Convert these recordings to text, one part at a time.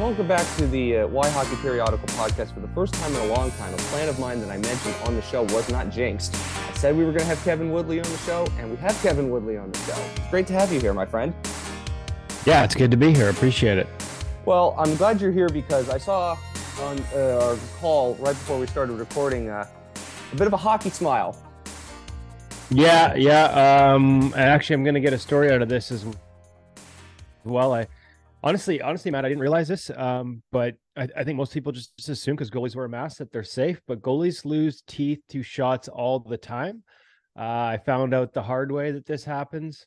welcome back to the uh, Why Hockey Periodical podcast. For the first time in a long time, a plan of mine that I mentioned on the show was not jinxed. I said we were going to have Kevin Woodley on the show, and we have Kevin Woodley on the show. It's great to have you here, my friend. Yeah, it's good to be here. Appreciate it. Well, I'm glad you're here because I saw on uh, our call right before we started recording uh, a bit of a hockey smile. Yeah, yeah. Um, actually, I'm going to get a story out of this as well. I honestly, honestly, Matt, I didn't realize this, um, but I, I, think most people just, just assume because goalies wear masks that they're safe. But goalies lose teeth to shots all the time. Uh, I found out the hard way that this happens.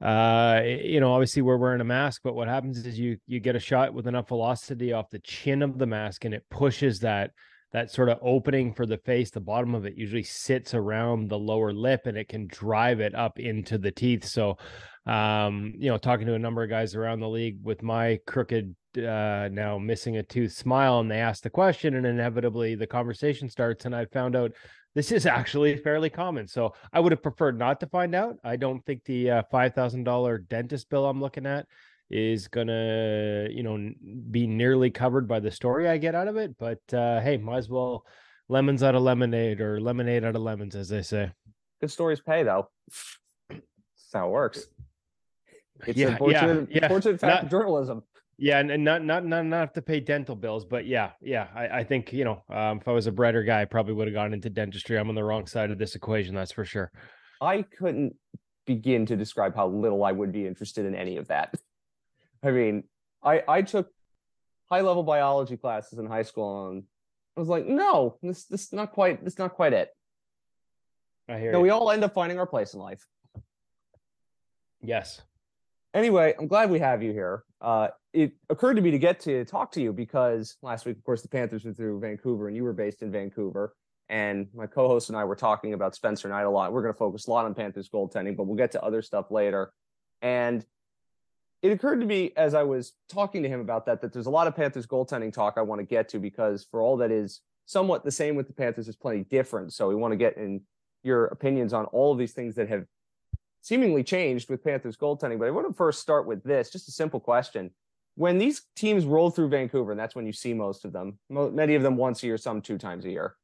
Uh, you know, obviously we're wearing a mask, but what happens is you you get a shot with enough velocity off the chin of the mask, and it pushes that that sort of opening for the face. The bottom of it usually sits around the lower lip, and it can drive it up into the teeth. So um, you know, talking to a number of guys around the league with my crooked, uh, now missing a tooth smile, and they ask the question, and inevitably the conversation starts. And I found out this is actually fairly common. So I would have preferred not to find out. I don't think the uh, five thousand dollar dentist bill I'm looking at is gonna, you know, be nearly covered by the story I get out of it. But uh, hey, might as well lemons out of lemonade or lemonade out of lemons, as they say. Good stories pay, though. That's how it works. It's yeah, unfortunate, yeah, yeah. unfortunate fact not, of journalism. Yeah, and, and not not not enough to pay dental bills, but yeah, yeah. I, I think you know, um, if I was a brighter guy, I probably would have gone into dentistry. I'm on the wrong side of this equation, that's for sure. I couldn't begin to describe how little I would be interested in any of that. I mean, I I took high level biology classes in high school, and I was like, no, this this is not quite this not quite it. I hear. No, you. we all end up finding our place in life. Yes anyway, I'm glad we have you here. Uh, it occurred to me to get to talk to you because last week, of course, the Panthers were through Vancouver and you were based in Vancouver. And my co host and I were talking about Spencer Knight a lot. We're going to focus a lot on Panthers goaltending, but we'll get to other stuff later. And it occurred to me as I was talking to him about that, that there's a lot of Panthers goaltending talk I want to get to because for all that is somewhat the same with the Panthers, there's plenty different. So we want to get in your opinions on all of these things that have seemingly changed with Panthers goaltending. But I want to first start with this just a simple question. When these teams roll through Vancouver, and that's when you see most of them, many of them once a year, some two times a year.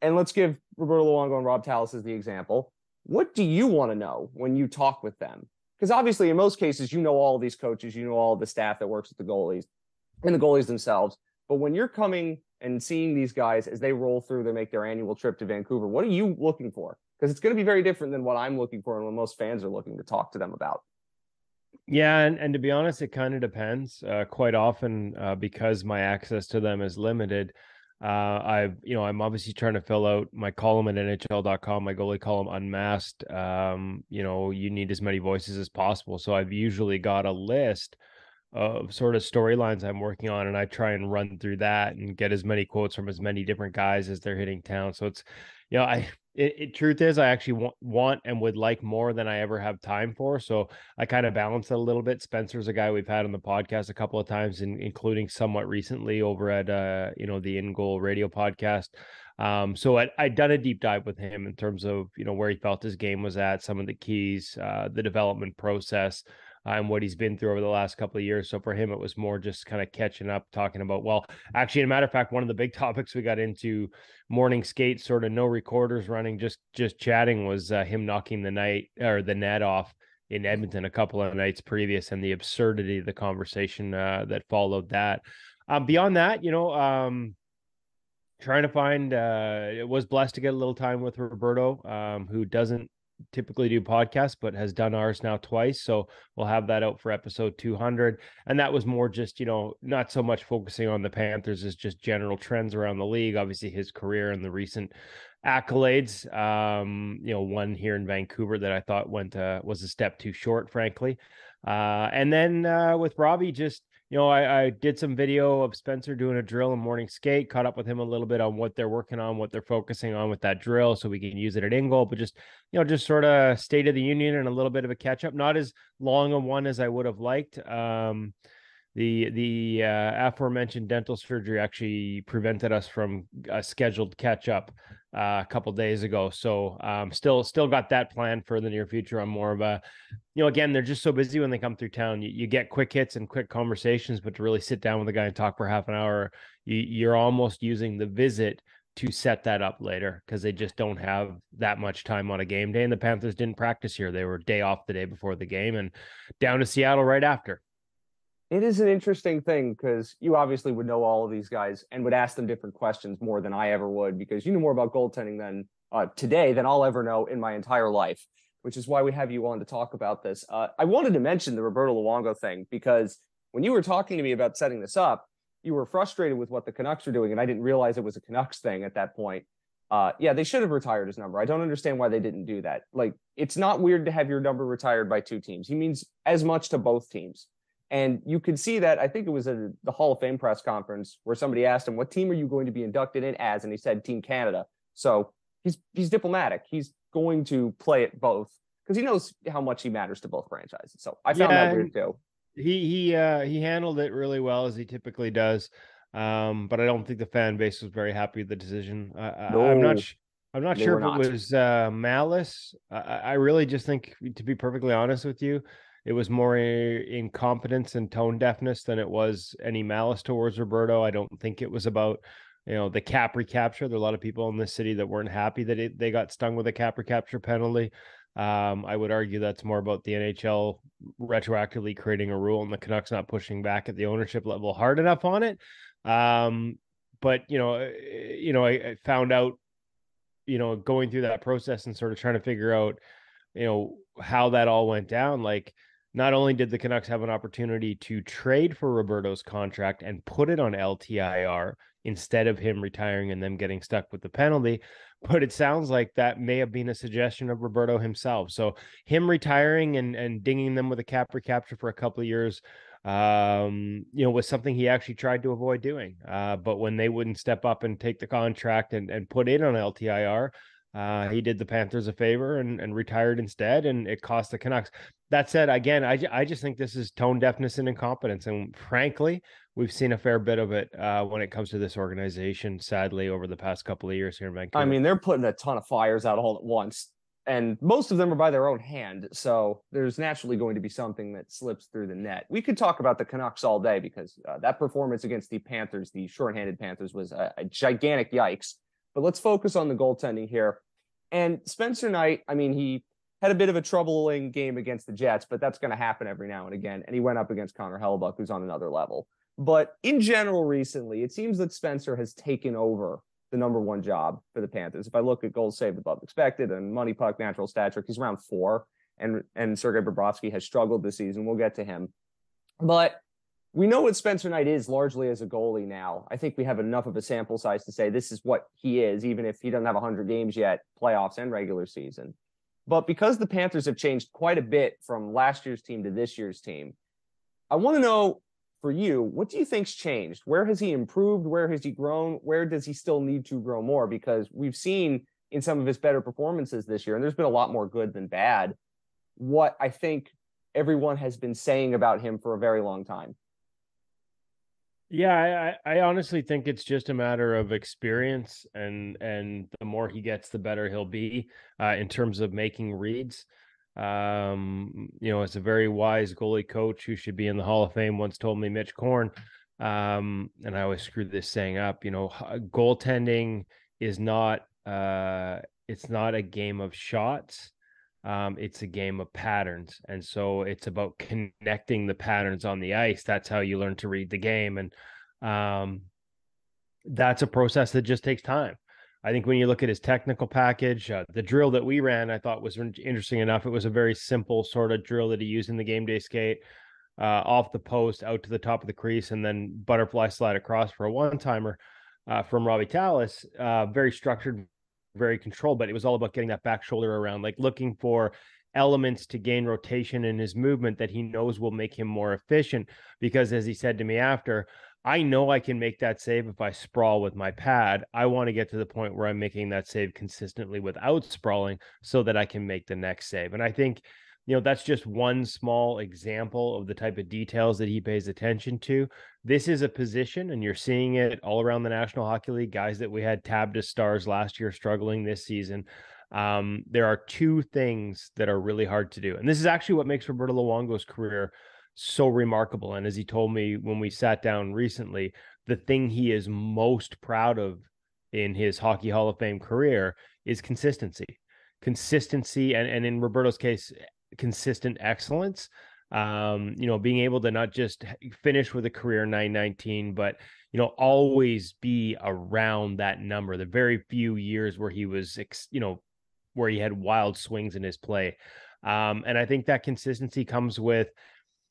And let's give Roberto Luongo and Robb Tallas as the example. What do you want to know when you talk with them? Because obviously, in most cases, you know all these coaches, you know all the staff that works with the goalies and the goalies themselves. But when you're coming and seeing these guys as they roll through, they make their annual trip to Vancouver, what are you looking for? because it's going to be very different than what I'm looking for and what most fans are looking to talk to them about. Yeah, and, and to be honest, it kind of depends. Uh, quite often, uh, because my access to them is limited, uh, I've you know I'm obviously trying to fill out my column at NHL.com, my goalie column unmasked. Um, you know, you need as many voices as possible, so I've usually got a list of sort of storylines I'm working on, and I try and run through that and get as many quotes from as many different guys as they're hitting town. So it's, you know, I it, it, truth is i actually want, want and would like more than i ever have time for so i kind of balance it a little bit. Spencer's a guy we've had on the podcast a couple of times in, including somewhat recently over at uh you know the InGoal Radio podcast um so I, i'd done a deep dive with him in terms of you know where he felt his game was at some of the keys uh the development process and what he's been through over the last couple of years. So for him, it was more just kind of catching up, talking about, well, actually, a matter of fact, one of the big topics we got into morning skate, sort of no recorders running, just just chatting was uh, him knocking the night or the net off in Edmonton a couple of nights previous and the absurdity of the conversation uh, that followed that. Um, beyond that, you know, um, trying to find uh, it was blessed to get a little time with Roberto, um, who doesn't typically do podcasts, but has done ours now twice. So we'll have that out for episode 200. And that was more just, you know, not so much focusing on the Panthers as just general trends around the league. Obviously, his career and the recent accolades. Um, you know, one here in Vancouver that I thought went uh, was a step too short, frankly. Uh, and then uh, with Robbie, just you know, I, I, did some video of Spencer doing a drill and morning skate, caught up with him a little bit on what they're working on, what they're focusing on with that drill, so we can use it at InGoal, but just, you know, just sort of state of the union and a little bit of a catch up. Not as long a one as I would have liked. Um, the the uh, aforementioned dental surgery actually prevented us from a scheduled catch up uh, a couple days ago. So um, still still got that plan for the near future. I'm more of a, you know, again, they're just so busy when they come through town. You, you get quick hits and quick conversations, but to really sit down with a guy and talk for half an hour, you, you're almost using the visit to set that up later because they just don't have that much time on a game day. And the Panthers didn't practice here; they were day off the day before the game and down to Seattle right after. It is an interesting thing because you obviously would know all of these guys and would ask them different questions more than I ever would because you know more about goaltending than uh, today than I'll ever know in my entire life, which is why we have you on to talk about this. Uh, I wanted to mention the Roberto Luongo thing because when you were talking to me about setting this up, you were frustrated with what the Canucks were doing, and I didn't realize it was a Canucks thing at that point. Uh, yeah, they should have retired his number. I don't understand why they didn't do that. Like, it's not weird to have your number retired by two teams. He means as much to both teams. And you could see that, I think it was at the Hall of Fame press conference where somebody asked him, What team are you going to be inducted in as? And he said, Team Canada. So he's he's diplomatic. He's going to play it both because he knows how much he matters to both franchises. So I found yeah, that weird too. He he uh he handled it really well as he typically does. Um, but I don't think the fan base was very happy with the decision. I, no, I'm not I'm not sure if not. it was uh, malice. I, I really just think, to be perfectly honest with you, it was more incompetence and tone deafness than it was any malice towards Roberto. I don't think it was about you know the cap recapture. There are a lot of people in this city that weren't happy that it, they got stung with a cap recapture penalty. Um, I would argue that's more about the NHL retroactively creating a rule and the Canucks not pushing back at the ownership level hard enough on it. Um, but you know, eh, you know, I, I found out, you know, going through that process and sort of trying to figure out, you know, how that all went down. Like, not only did the Canucks have an opportunity to trade for Roberto's contract and put it on LTIR instead of him retiring and them getting stuck with the penalty, but it sounds like that may have been a suggestion of Roberto himself. So him retiring and and dinging them with a cap recapture for a couple of years um, you know, was something he actually tried to avoid doing. Uh, but when they wouldn't step up and take the contract and, and put it on LTIR, uh, he did the Panthers a favor and, and retired instead, and it cost the Canucks. That said, again, I, I just think this is tone deafness and incompetence. And frankly, we've seen a fair bit of it uh, when it comes to this organization, sadly, over the past couple of years here in Vancouver. I mean, they're putting a ton of fires out all at once, and most of them are by their own hand. So there's naturally going to be something that slips through the net. We could talk about the Canucks all day because uh, that performance against the Panthers, the shorthanded Panthers, was a, a gigantic yikes. But let's focus on the goaltending here. And Spencer Knight, I mean, he had a bit of a troubling game against the Jets, but that's going to happen every now and again. And he went up against Connor Hellebuyck, who's on another level. But in general, recently, it seems that Spencer has taken over the number one job for the Panthers. If I look at goals saved above expected and MoneyPuck natural stat trick, he's around four. And and Sergei Bobrovsky has struggled this season. We'll get to him. But we know what Spencer Knight is largely as a goalie now. I think we have enough of a sample size to say this is what he is, even if he doesn't have 100 games yet, playoffs and regular season. But because the Panthers have changed quite a bit from last year's team to this year's team, I want to know for you, what do you think's changed? Where has he improved? Where has he grown? Where does he still need to grow more? Because we've seen in some of his better performances this year, and there's been a lot more good than bad, what I think everyone has been saying about him for a very long time. Yeah, I, I honestly think it's just a matter of experience, and and the more he gets, the better he'll be uh, in terms of making reads. Um, you know, it's a very wise goalie coach who should be in the Hall of Fame. Once told me Mitch Korn, um, and I always screw this saying up. You know, goaltending is not uh, it's not a game of shots um, it's a game of patterns and so it's about connecting the patterns on the ice that's how you learn to read the game and um, that's a process that just takes time i think when you look at his technical package uh, the drill that we ran i thought was interesting enough it was a very simple sort of drill that he used in the game day skate uh, off the post out to the top of the crease and then butterfly slide across for a one timer uh, from Robbie Tallas. Uh, very structured, very controlled, but it was all about getting that back shoulder around, like looking for elements to gain rotation in his movement that he knows will make him more efficient. Because as he said to me after, I know I can make that save if I sprawl with my pad. I want to get to the point where I'm making that save consistently without sprawling so that I can make the next save. And I think you know, that's just one small example of the type of details that he pays attention to. This is a position, and you're seeing it all around the National Hockey League. Guys that we had tabbed as stars last year struggling this season. Um, there are two things that are really hard to do. And this is actually what makes Roberto Luongo's career so remarkable. And as he told me when we sat down recently, the thing he is most proud of in his Hockey Hall of Fame career is consistency. Consistency, and, and in Roberto's case, consistent excellence. Um, you know, being able to not just finish with a career 919, but you know, always be around that number. The very few years where he was, you know, where he had wild swings in his play. Um, and I think that consistency comes with,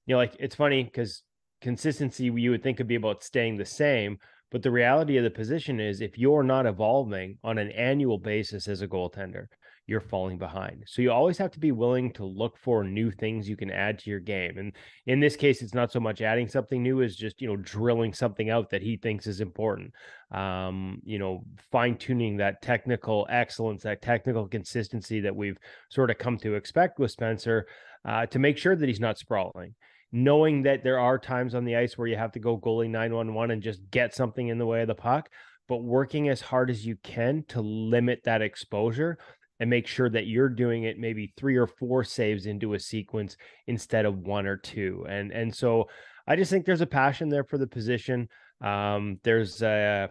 you know, like it's funny because consistency you would think would be about staying the same, but the reality of the position is if you're not evolving on an annual basis as a goaltender, you're falling behind. So you always have to be willing to look for new things you can add to your game. And in this case, it's not so much adding something new as just, you know, drilling something out that he thinks is important. Um, you know, fine tuning that technical excellence, that technical consistency that we've sort of come to expect with Spencer uh, to make sure that he's not sprawling knowing that there are times on the ice where you have to go goalie 911 and just get something in the way of the puck but working as hard as you can to limit that exposure and make sure that you're doing it maybe three or four saves into a sequence instead of one or two. And and so I just think there's a passion there for the position. Um, there's a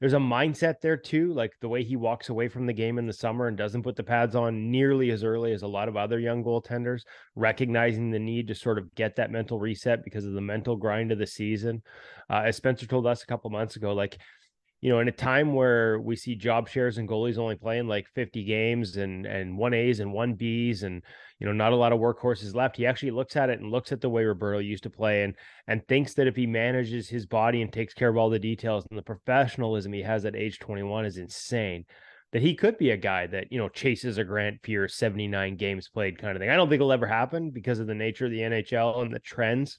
there's a mindset there too, like the way he walks away from the game in the summer and doesn't put the pads on nearly as early as a lot of other young goaltenders, recognizing the need to sort of get that mental reset because of the mental grind of the season. Uh, as Spencer told us a couple months ago, like you know, in a time where we see job shares and goalies only playing like 50 games and and one A's and one B's and you know not a lot of workhorses left, he actually looks at it and looks at the way Roberto used to play and and thinks that if he manages his body and takes care of all the details and the professionalism he has at age 21 is insane. That he could be a guy that you know chases a Grant Fuhr 79 games played kind of thing. I don't think it'll ever happen because of the nature of the NHL and the trends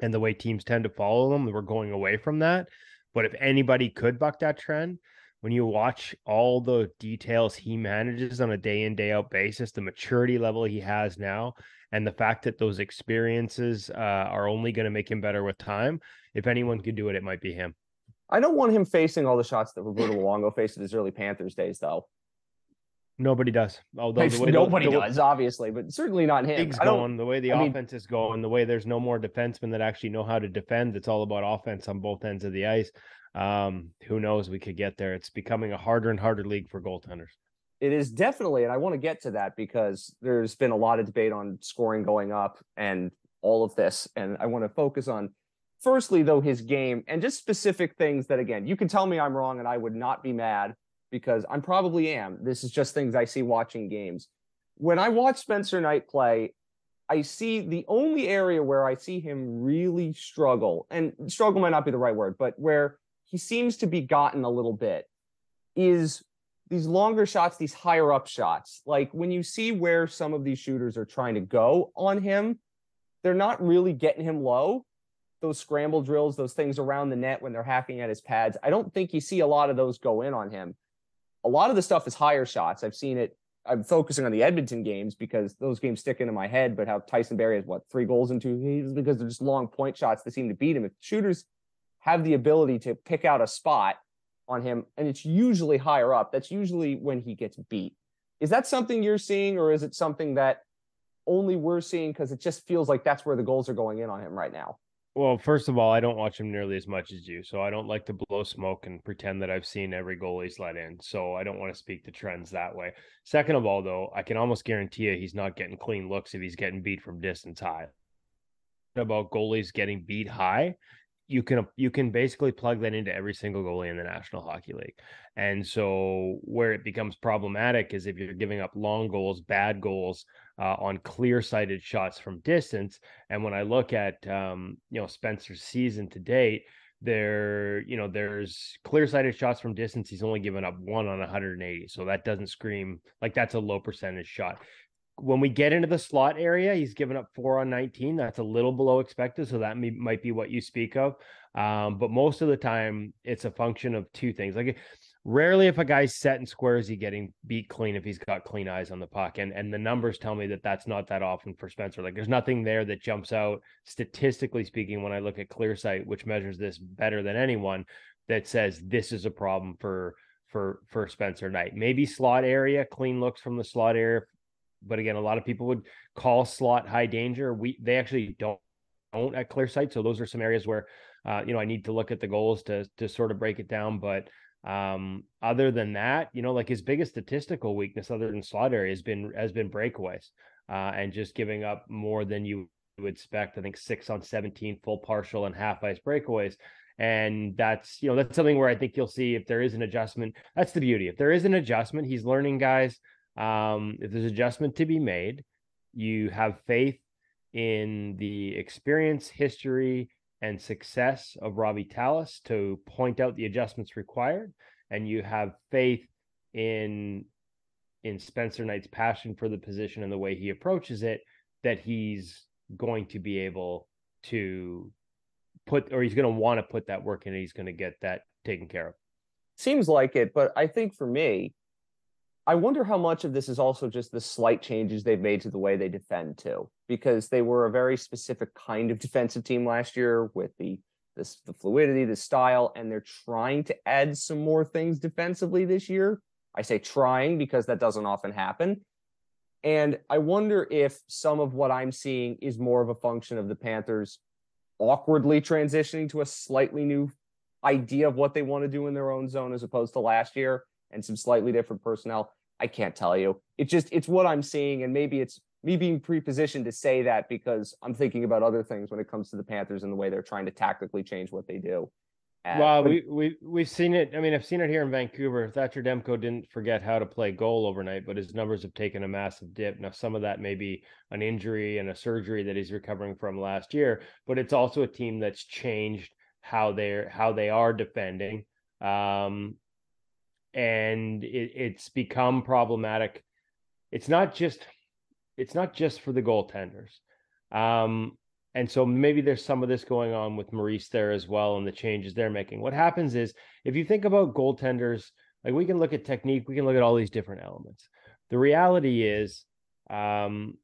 and the way teams tend to follow them. We're going away from that but if anybody could buck that trend, when you watch all the details he manages on a day in, day out basis, the maturity level he has now, and the fact that those experiences uh, are only going to make him better with time, if anyone could do it, it might be him. I don't want him facing all the shots that Roberto Luongo faced in his early Panthers days, though. Nobody does. Although nobody the, does, obviously, but certainly not him. League's going the way the I offense mean, is going, the way there's no more defensemen that actually know how to defend. It's all about offense on both ends of the ice. Um, who knows? We could get there. It's becoming a harder and harder league for goaltenders. It is definitely, and I want to get to that because there's been a lot of debate on scoring going up and all of this, and I want to focus on firstly though his game and just specific things that again you can tell me I'm wrong and I would not be mad because I'm probably am. This is just things I see watching games. When I watch Spencer Knight play, I see the only area where I see him really struggle, and struggle might not be the right word, but where he seems to be gotten a little bit is these longer shots, these higher up shots. Like when you see where some of these shooters are trying to go on him, they're not really getting him low. Those scramble drills, those things around the net when they're hacking at his pads, I don't think you see a lot of those go in on him a lot of the stuff is higher shots. I've seen it. I'm focusing on the Edmonton games because those games stick into my head. But how Tyson Barrie has what three goals in two games because they're just long point shots that seem to beat him. If shooters have the ability to pick out a spot on him, and it's usually higher up, that's usually when he gets beat. Is that something you're seeing, or is it something that only we're seeing because it just feels like that's where the goals are going in on him right now? Well, first of all, I don't watch him nearly as much as you, so I don't like to blow smoke and pretend that I've seen every goal he's let in. So I don't want to speak to trends that way. Second of all, though, I can almost guarantee you he's not getting clean looks if he's getting beat from distance high. About goalies getting beat high, you can you can basically plug that into every single goalie in the National Hockey League. And so where it becomes problematic is if you're giving up long goals, bad goals, uh, on clear sighted shots from distance. And when I look at um, you know Spencer's season to date, there you know there's clear sighted shots from distance. He's only given up one on 180, so that doesn't scream like that's a low percentage shot. When we get into the slot area, he's given up four on 19. That's a little below expected, so that may, might be what you speak of. Um, but most of the time, it's a function of two things. Like rarely if a guy's set and square is he getting beat clean if he's got clean eyes on the puck. And and the numbers tell me that that's not that often for spencer. Like there's nothing there that jumps out statistically speaking when i look at clear sight which measures this better than anyone that says this is a problem for for for spencer knight. Maybe slot area clean looks from the slot area but again a lot of people would call slot high danger. We they actually don't don't at clear sight so those are some areas where uh, you know i need to look at the goals to to sort of break it down. But um, other than that, you know, like his biggest statistical weakness, other than slot area, has been has been breakaways, uh, and just giving up more than you would expect. I think six on seventeen full partial and half ice breakaways, and that's you know that's something where I think you'll see if there is an adjustment. That's the beauty. If there is an adjustment, he's learning, guys. Um, if there's adjustment to be made, you have faith in the experience, history, and success of Robbie Tallas to point out the adjustments required, and you have faith in in Spencer Knight's passion for the position and the way he approaches it, that he's going to be able to put or he's going to want to put that work in and he's going to get that taken care of. Seems like it, but I think for me, I wonder how much of this is also just the slight changes they've made to the way they defend too, because they were a very specific kind of defensive team last year with the this the fluidity, the style, and they're trying to add some more things defensively this year. I say trying because that doesn't often happen. And I wonder if some of what I'm seeing is more of a function of the Panthers awkwardly transitioning to a slightly new idea of what they want to do in their own zone as opposed to last year and some slightly different personnel. I can't tell you. It just it's what I'm seeing, and maybe it's me being pre-positioned to say that because I'm thinking about other things when it comes to the Panthers and the way they're trying to tactically change what they do. Uh, well, but, we we we've seen it. I mean, I've seen it here in Vancouver. Thatcher Demko didn't forget how to play goal overnight, but his numbers have taken a massive dip. Now, some of that may be an injury and a surgery that he's recovering from last year, but it's also a team that's changed how they're how they are defending. Um, and it, it's become problematic. It's not just it's not just for the goaltenders. Um, and so maybe there's some of this going on with Maurice there as well and the changes they're making. What happens is if you think about goaltenders, like we can look at technique, we can look at all these different elements. The reality is um,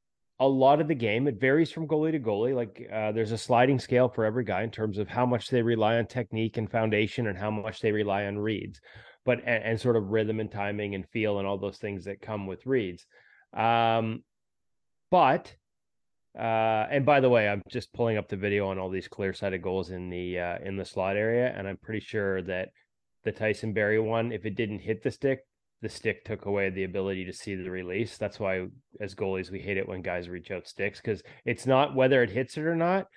a lot of the game, it varies from goalie to goalie. Like uh, there's a sliding scale for every guy in terms of how much they rely on technique and foundation and how much they rely on reads but and, and, sort of rhythm and timing and feel and all those things that come with reads. Um, but uh, and by the way, I'm just pulling up the video on all these clear sighted goals in the uh, in the slot area, and I'm pretty sure that the Tyson Barrie one, if it didn't hit the stick, the stick took away the ability to see the release. That's why, as goalies, we hate it when guys reach out sticks because it's not whether it hits it or not.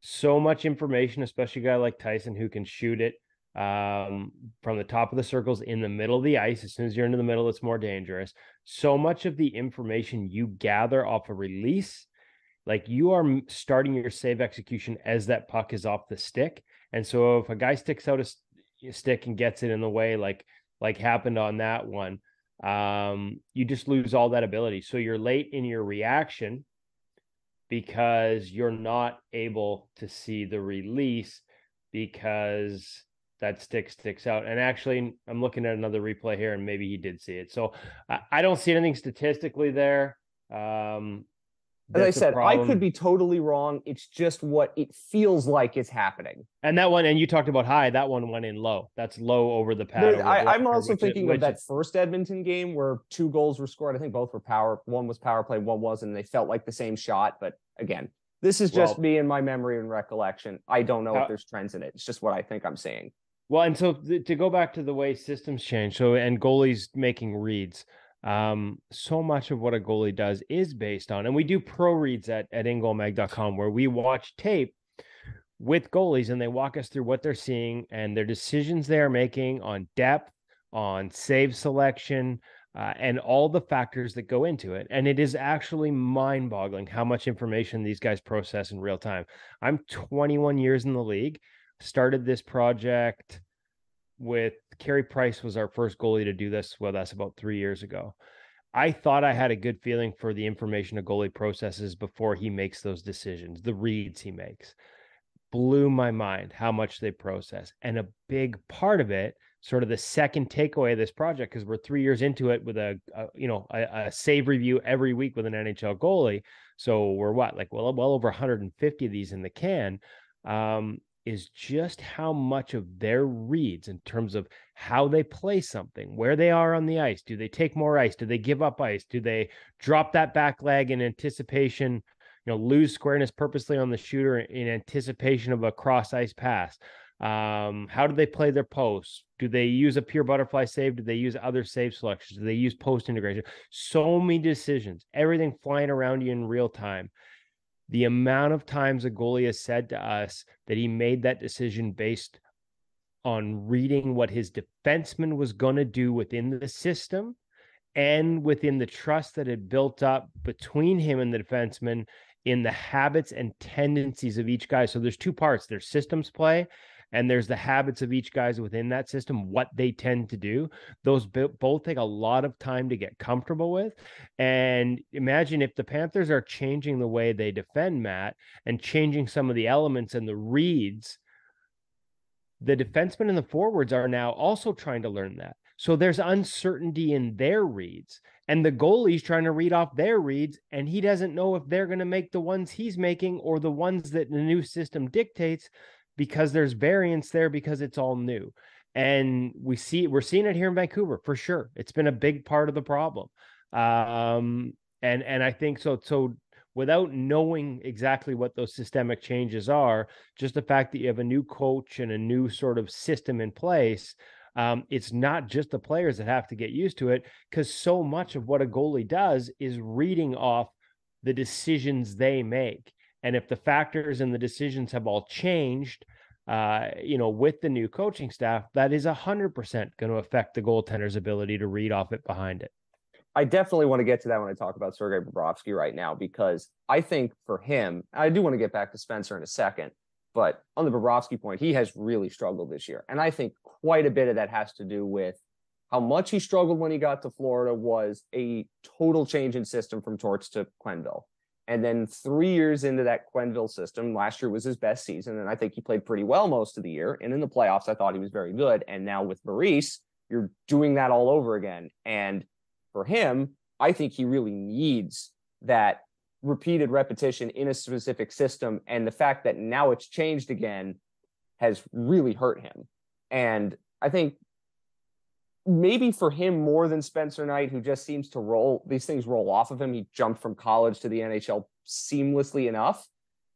So much information, especially a guy like Tyson who can shoot it um, from the top of the circles in the middle of the ice. As soon as you're into the middle, it's more dangerous. So much of the information you gather off a release, like you are starting your save execution as that puck is off the stick. And so if a guy sticks out a stick and gets it in the way, like like happened on that one, um, you just lose all that ability. So you're late in your reaction because you're not able to see the release because that stick sticks out. And actually, I'm looking at another replay here, and maybe he did see it. So I, I don't see anything statistically there. Um, As I said, I could be totally wrong. It's just what it feels like is happening. And that one, and you talked about high. That one went in low. That's low over the pad. Over I, am also thinking of that first Edmonton game where two goals were scored. I think both were power. One was power play. One wasn't. And they felt like the same shot. But again, this is just well, me and my memory and recollection. I don't know how, if there's trends in it. It's just what I think I'm seeing. Well, and so th- to go back to the way systems change, so and goalies making reads, um, so much of what a goalie does is based on, and we do pro reads at at ingoalmag.com where we watch tape with goalies and they walk us through what they're seeing and their decisions they're making on depth, on save selection, uh, and all the factors that go into it. And it is actually mind boggling how much information these guys process in real time. I'm 21 years in the league started this project with Carey Price was our first goalie to do this with us about three years ago. I thought I had a good feeling for the information a goalie processes before he makes those decisions, the reads he makes. Blew my mind how much they process. And a big part of it, sort of the second takeaway of this project because we're three years into it with a, a you know a, a, save review every week with an NHL goalie. So we're what like well well over 150 of these in the can. Um, is just how much of their reads in terms of how they play something, where they are on the ice. Do they take more ice? Do they give up ice? Do they drop that back leg in anticipation? You know, lose squareness purposely on the shooter in anticipation of a cross ice pass. Um, how do they play their posts? Do they use a pure butterfly save? Do they use other save selections? Do they use post integration? So many decisions, everything flying around you in real time. The amount of times a goalie has said to us that he made that decision based on reading what his defenseman was going to do within the system and within the trust that had built up between him and the defenseman in the habits and tendencies of each guy. So there's two parts there's systems play and there's the habits of each guys within that system what they tend to do those both take a lot of time to get comfortable with and imagine if the panthers are changing the way they defend matt and changing some of the elements and the reads the defensemen and the forwards are now also trying to learn that. So there's uncertainty in their reads and the goalie's trying to read off their reads and he doesn't know if they're going to make the ones he's making or the ones that the new system dictates because there's variance there because it's all new. And we see we're seeing it here in Vancouver for sure. It's been a big part of the problem. Um, and and I think so so without knowing exactly what those systemic changes are, just the fact that you have a new coach and a new sort of system in place, um, it's not just the players that have to get used to it because so much of what a goalie does is reading off the decisions they make. And if the factors and the decisions have all changed, uh, you know, with the new coaching staff, that is 100% going to affect the goaltender's ability to read off it behind it. I definitely want to get to that when I talk about Sergei Bobrovsky right now, because I think for him, I do want to get back to Spencer in a second, but on the Bobrovsky point, he has really struggled this year. And I think quite a bit of that has to do with how much he struggled when he got to Florida was a total change in system from Torts to Quenneville. And then three years into that Quenneville system, last year was his best season. And I think he played pretty well most of the year. And in the playoffs, I thought he was very good. And now with Maurice, you're doing that all over again. And for him, I think he really needs that repeated repetition in a specific system. And the fact that now it's changed again has really hurt him. And I think maybe for him more than Spencer Knight, who just seems to roll these things roll off of him. He jumped from college to the NHL seamlessly enough,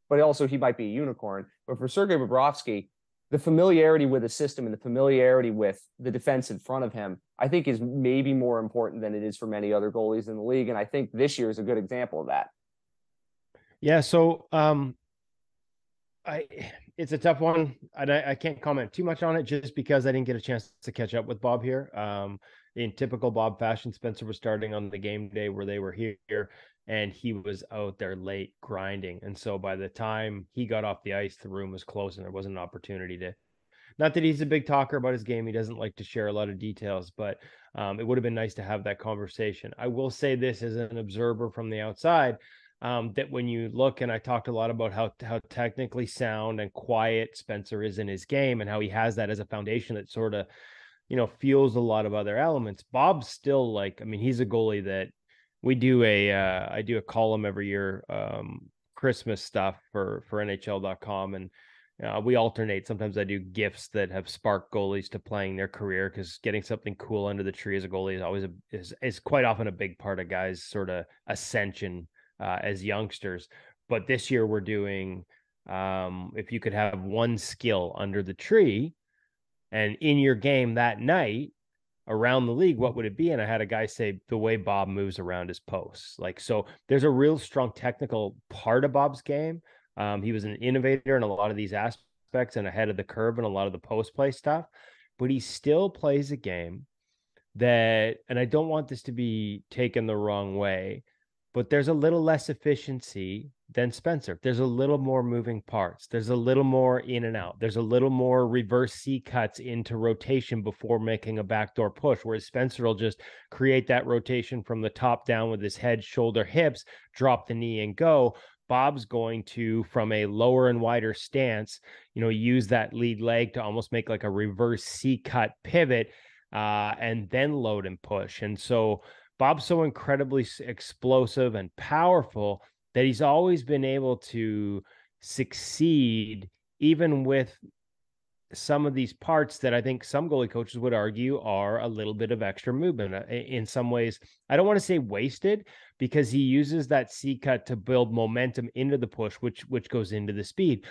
but also he might be a unicorn. But for Sergei Bobrovsky, the familiarity with the system and the familiarity with the defense in front of him, I think is maybe more important than it is for many other goalies in the league. And I think this year is a good example of that. Yeah. So um I it's a tough one. I, I, can't comment too much on it just because I didn't get a chance to catch up with Bob here. Um, in typical Bob fashion, Spencer was starting on the game day where they were here, and he was out there late grinding. And so by the time he got off the ice, the room was closed, and there wasn't an opportunity to. Not that he's a big talker about his game; he doesn't like to share a lot of details, but um, it would have been nice to have that conversation. I will say this as an observer from the outside um, that when you look and I talked a lot about how how technically sound and quiet Spencer is in his game and how he has that as a foundation that sort of you know fuels a lot of other elements. Bob's still like I mean he's a goalie that we do a uh, I do a column every year um, Christmas stuff for for NHL.com and uh, we alternate. Sometimes I do gifts that have sparked goalies to playing their career because getting something cool under the tree as a goalie is always a, is is quite often a big part of guys' sort of ascension uh, as youngsters. But this year we're doing um, if you could have one skill under the tree and in your game that night around the league, what would it be? And I had a guy say the way Bob moves around his posts. Like, so there's a real strong technical part of Bob's game. Um, he was an innovator in a lot of these aspects and ahead of the curve and a lot of the post play stuff, but he still plays a game that, and I don't want this to be taken the wrong way, but there's a little less efficiency than Spencer. There's a little more moving parts. There's a little more in and out. There's a little more reverse C cuts into rotation before making a backdoor push, whereas Spencer will just create that rotation from the top down with his head, shoulder, hips, drop the knee and go. Bob's going to, from a lower and wider stance, you know, use that lead leg to almost make like a reverse C cut pivot uh, and then load and push. And so Bob's so incredibly explosive and powerful that he's always been able to succeed even with some of these parts that I think some goalie coaches would argue are a little bit of extra movement. Uh, in some ways, I don't want to say wasted because he uses that C cut to build momentum into the push, which which goes into the speed.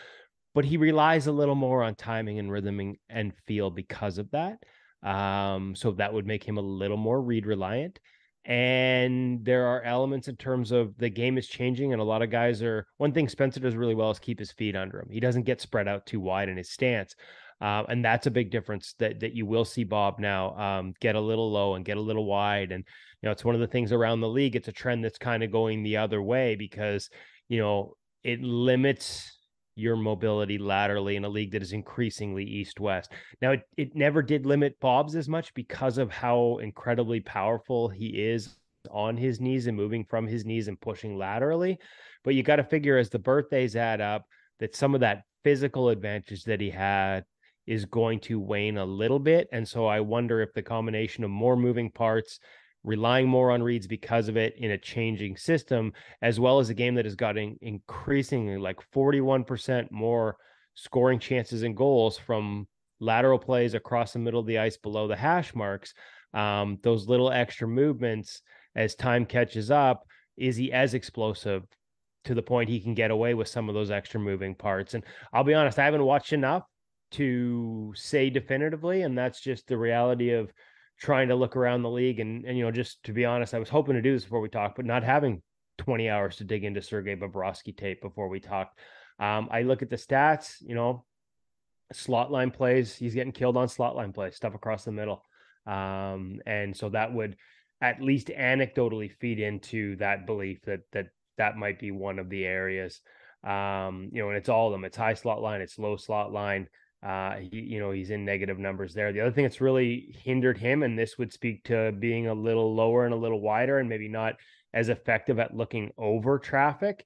But he relies a little more on timing and rhythm and feel because of that. Um, so that would make him a little more read reliant. And there are elements in terms of the game is changing, and a lot of guys are. One thing Spencer does really well is keep his feet under him. He doesn't get spread out too wide in his stance. Uh, and that's a big difference that that you will see Bob now um, get a little low and get a little wide. And you know, it's one of the things around the league. It's a trend that's kind of going the other way because you know it limits your mobility laterally in a league that is increasingly east west. Now, it, it never did limit Bob's as much because of how incredibly powerful he is on his knees and moving from his knees and pushing laterally. But you got to figure as the birthdays add up that some of that physical advantage that he had is going to wane a little bit. And so I wonder if the combination of more moving parts, relying more on reads because of it in a changing system, as well as a game that has gotten increasingly like 41% more scoring chances and goals from lateral plays across the middle of the ice below the hash marks. Um, those little extra movements as time catches up, is he as explosive to the point he can get away with some of those extra moving parts? And I'll be honest, I haven't watched enough to say definitively, and that's just the reality of trying to look around the league. And and you know, just to be honest, I was hoping to do this before we talk, but not having 20 hours to dig into Sergei Bobrovsky tape before we talked. Um, I look at the stats, you know, slot line plays, he's getting killed on slot line plays, stuff across the middle. Um, and so that would at least anecdotally feed into that belief that that that might be one of the areas. Um, you know, and it's all of them. It's high slot line, it's low slot line. Uh, he, you know, he's in negative numbers there. The other thing that's really hindered him, and this would speak to being a little lower and a little wider, and maybe not as effective at looking over traffic,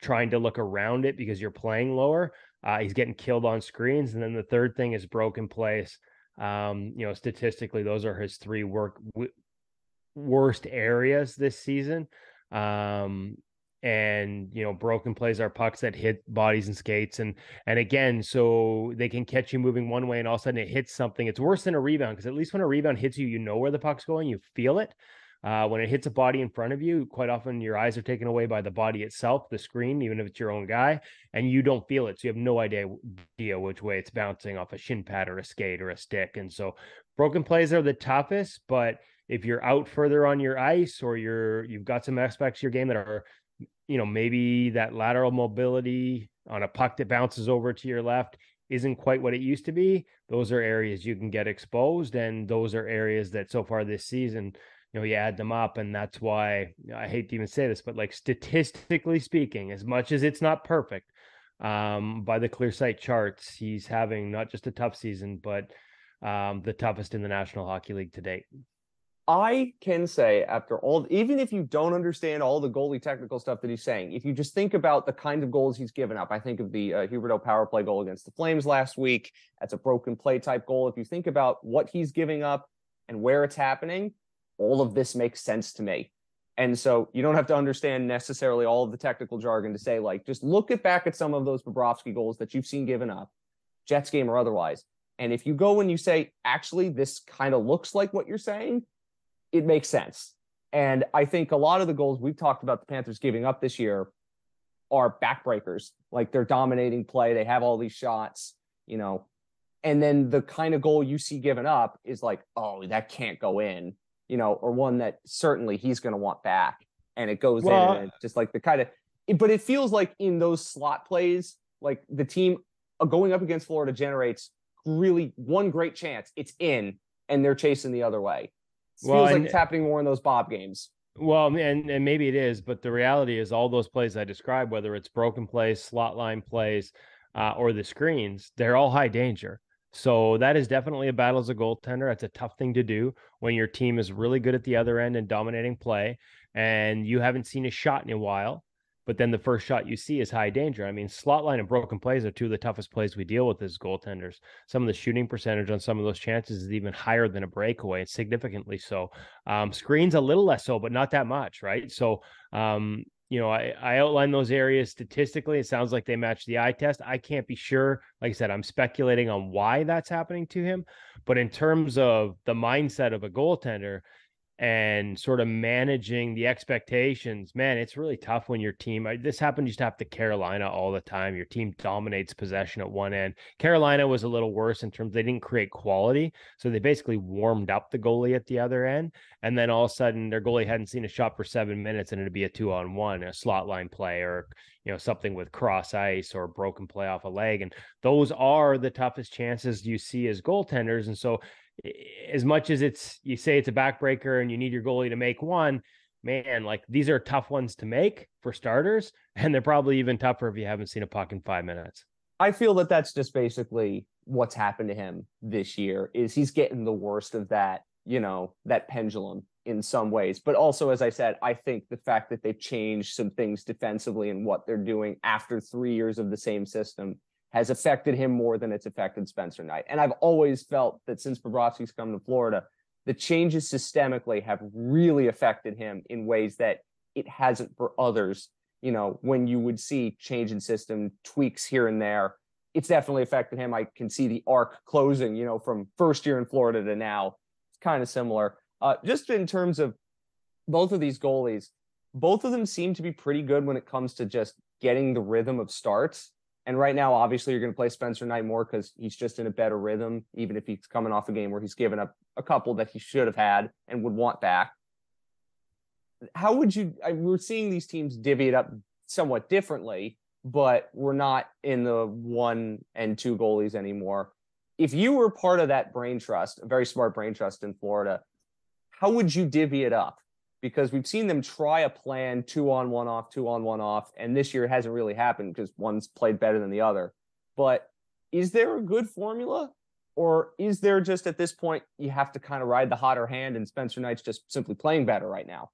trying to look around it because you're playing lower. Uh, he's getting killed on screens, and then the third thing is broken place. Um, you know, statistically, those are his three work w- worst areas this season. Um, and you know broken plays are pucks that hit bodies and skates and and again so they can catch you moving one way and all of a sudden it hits something. It's worse than a rebound because at least when a rebound hits you you know where the puck's going you feel it. Uh, when it hits a body in front of you quite often your eyes are taken away by the body itself the screen even if it's your own guy and you don't feel it so you have no idea, idea which way it's bouncing off a shin pad or a skate or a stick and so broken plays are the toughest but if you're out further on your ice or you're you've got some aspects of your game that are you know, maybe that lateral mobility on a puck that bounces over to your left isn't quite what it used to be. Those are areas you can get exposed, and those are areas that so far this season, you know, you add them up, and that's why I hate to even say this, but like statistically speaking, as much as it's not perfect, um, by the clear sight charts, he's having not just a tough season, but um, the toughest in the National Hockey League to date. I can say after all, even if you don't understand all the goalie technical stuff that he's saying, if you just think about the kind of goals he's given up, I think of the uh, Huberdeau power play goal against the Flames last week. That's a broken play type goal. If you think about what he's giving up and where it's happening, all of this makes sense to me. And so you don't have to understand necessarily all of the technical jargon to say, like, just look at back at some of those Bobrovsky goals that you've seen given up, Jets game or otherwise. And if you go and you say, actually, this kind of looks like what you're saying, it makes sense. And I think a lot of the goals we've talked about the Panthers giving up this year are backbreakers. Like they're dominating play, they have all these shots, you know. And then the kind of goal you see given up is like, oh, that can't go in, you know, or one that certainly he's going to want back. And it goes well, in, and just like the kind of, but it feels like in those slot plays, like the team uh, going up against Florida generates really one great chance. It's in, and they're chasing the other way well, feels like and, it's happening more in those Bob games. Well, and and maybe it is, but the reality is all those plays I described, whether it's broken plays, slot line plays, uh, or the screens, they're all high danger. So that is definitely a battle as a goaltender. That's a tough thing to do when your team is really good at the other end and dominating play, and you haven't seen a shot in a while. But then the first shot you see is high danger. I mean, slot line and broken plays are two of the toughest plays we deal with as goaltenders. Some of the shooting percentage on some of those chances is even higher than a breakaway, significantly so. Um, screens a little less so, but not that much, right? So, um, you know, I, I outline those areas statistically. It sounds like they match the eye test. I can't be sure. Like I said, I'm speculating on why that's happening to him. But in terms of the mindset of a goaltender, and sort of managing the expectations. Man, it's really tough when your team. This happened used to just after Carolina all the time. Your team dominates possession at one end. Carolina was a little worse in terms they didn't create quality, so they basically warmed up the goalie at the other end, and then all of a sudden their goalie hadn't seen a shot for seven minutes, and it'd be a two on one, a slot line play, or you know something with cross ice or broken play off a leg, and those are the toughest chances you see as goaltenders, and so as much as it's you say it's a backbreaker and you need your goalie to make one, man, like these are tough ones to make for starters, and they're probably even tougher if you haven't seen a puck in five minutes. I feel that that's just basically what's happened to him this year is he's getting the worst of that, you know, that pendulum in some ways. But also, as I said, I think the fact that they've changed some things defensively and what they're doing after three years of the same system has affected him more than it's affected Spencer Knight. And I've always felt that since Bobrovsky's come to Florida, the changes systemically have really affected him in ways that it hasn't for others. You know, when you would see change in system tweaks here and there, it's definitely affected him. I can see the arc closing, you know, from first year in Florida to now. It's kind of similar. Uh, just in terms of both of these goalies, both of them seem to be pretty good when it comes to just getting the rhythm of starts. And right now, obviously, you're going to play Spencer Knight more because he's just in a better rhythm, even if he's coming off a game where he's given up a couple that he should have had and would want back. How would you? I, we're seeing these teams divvy it up somewhat differently, but we're not in the one and two goalies anymore. If you were part of that brain trust, a very smart brain trust in Florida, how would you divvy it up? Because we've seen them try a plan two on one off, two on one off, and this year it hasn't really happened because one's played better than the other. But is there a good formula? Or is there just at this point you have to kind of ride the hotter hand and Spencer Knight's just simply playing better right now?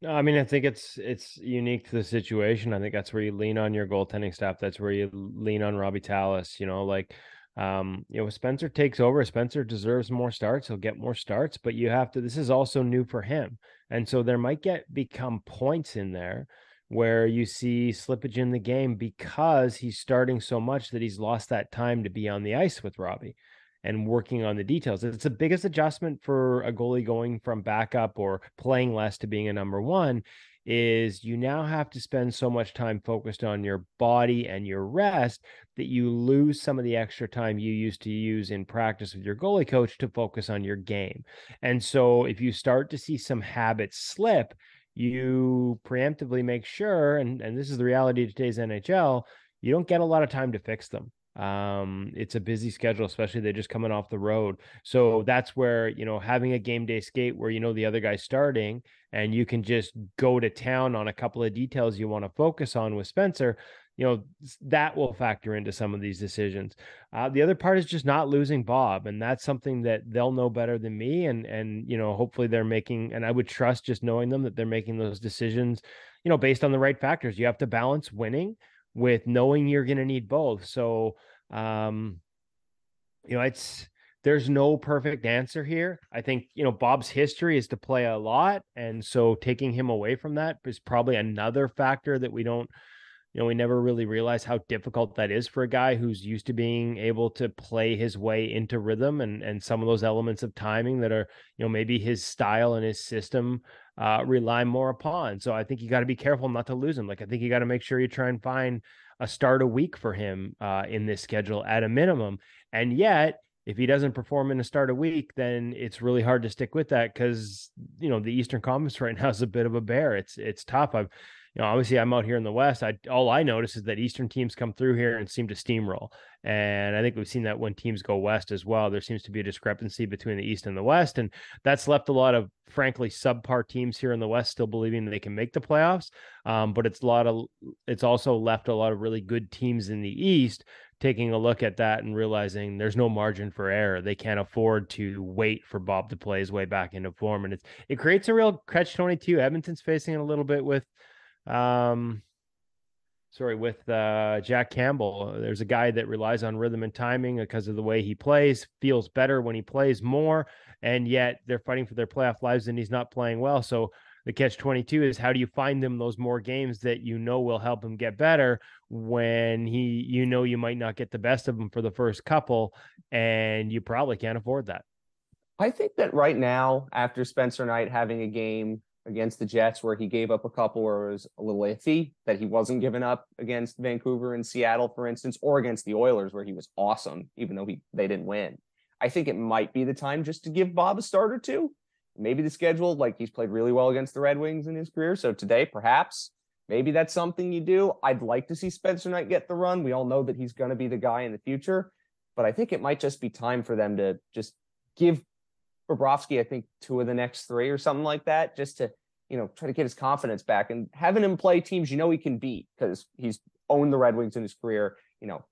No, I mean I think it's it's unique to the situation. I think that's where you lean on your goaltending staff. That's where you lean on Robbie Tallas. You know, like um, you know, Spencer takes over, Spencer deserves more starts. He'll get more starts, but you have to. This is also new for him, and so there might get become points in there where you see slippage in the game because he's starting so much that he's lost that time to be on the ice with Robbie and working on the details. It's the biggest adjustment for a goalie going from backup or playing less to being a number one is you now have to spend so much time focused on your body and your rest that you lose some of the extra time you used to use in practice with your goalie coach to focus on your game. And so if you start to see some habits slip, you preemptively make sure, and, and this is the reality of today's NHL, you don't get a lot of time to fix them um it's a busy schedule especially they're just coming off the road. So that's where you know having a game day skate where you know the other guy's starting and you can just go to town on a couple of details you want to focus on with spencer you know that will factor into some of these decisions. Uh, the other part is just not losing bob and that's something that they'll know better than me and and you know hopefully they're making and i would trust just knowing them that they're making those decisions you know based on the right factors. You have to balance winning with knowing you're going to need both. So, um, you know, it's there's no perfect answer here. I think, you know, Bob's history is to play a lot. And so taking him away from that is probably another factor that we don't, you know, we never really realize how difficult that is for a guy who's used to being able to play his way into rhythm and and some of those elements of timing that are, you know, maybe his style and his system uh, rely more upon. So I think you got to be careful not to lose him. Like I think you got to make sure you try and find a start a week for him uh, in this schedule at a minimum. And yet, if he doesn't perform in a start a week, then it's really hard to stick with that because you know the Eastern Conference right now is a bit of a bear. It's it's tough. I've you know, obviously I'm out here in the West. I all I notice is that Eastern teams come through here and seem to steamroll. And I think we've seen that when teams go West as well. There seems to be a discrepancy between the East and the West. And that's left a lot of frankly subpar teams here in the West still believing they can make the playoffs. Um, but it's a lot of it's also left a lot of really good teams in the East taking a look at that and realizing there's no margin for error. They can't afford to wait for Bob to play his way back into form. And it's it creates a real catch 22. Edmonton's facing it a little bit with um, sorry, with uh, Jack Campbell. There's a guy that relies on rhythm and timing because of the way he plays, feels better when he plays more, and yet they're fighting for their playoff lives and he's not playing well. So the catch 22 is how do you find them those more games that you know will help him get better when he you know you might not get the best of him for the first couple and you probably can't afford that. I think that right now after Spencer Knight having a game against the Jets where he gave up a couple where it was a little iffy that he wasn't giving up against Vancouver and Seattle, for instance, or against the Oilers where he was awesome, even though he they didn't win. I think it might be the time just to give Bob a start or two. Maybe the schedule, like he's played really well against the Red Wings in his career. So today, perhaps, maybe that's something you do. I'd like to see Spencer Knight get the run. We all know that he's going to be the guy in the future, but I think it might just be time for them to just give Bobrovsky, I think, two of the next three or something like that, just to, you know, try to get his confidence back and having him play teams you know he can beat because he's owned the Red Wings in his career, you know,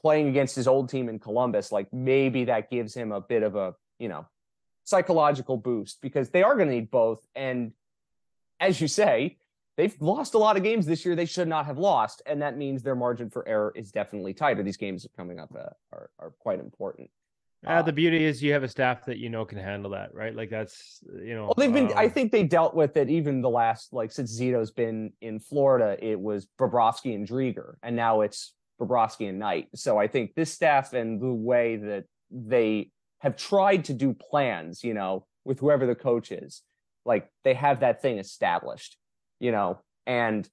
playing against his old team in Columbus, like maybe that gives him a bit of a, you know, psychological boost because they are going to need both. And as you say, they've lost a lot of games this year they should not have lost. And that means their margin for error is definitely tighter. These games coming up uh, are, are quite important. Uh, the beauty is you have a staff that you know can handle that, right? Like that's you know. Well, they've been. Um, I think they dealt with it even the last like since Zito's been in Florida. It was Bobrovsky and Driedger, and now it's Bobrovsky and Knight. So I think this staff and the way that they have tried to do plans, you know, with whoever the coach is, like they have that thing established, you know, and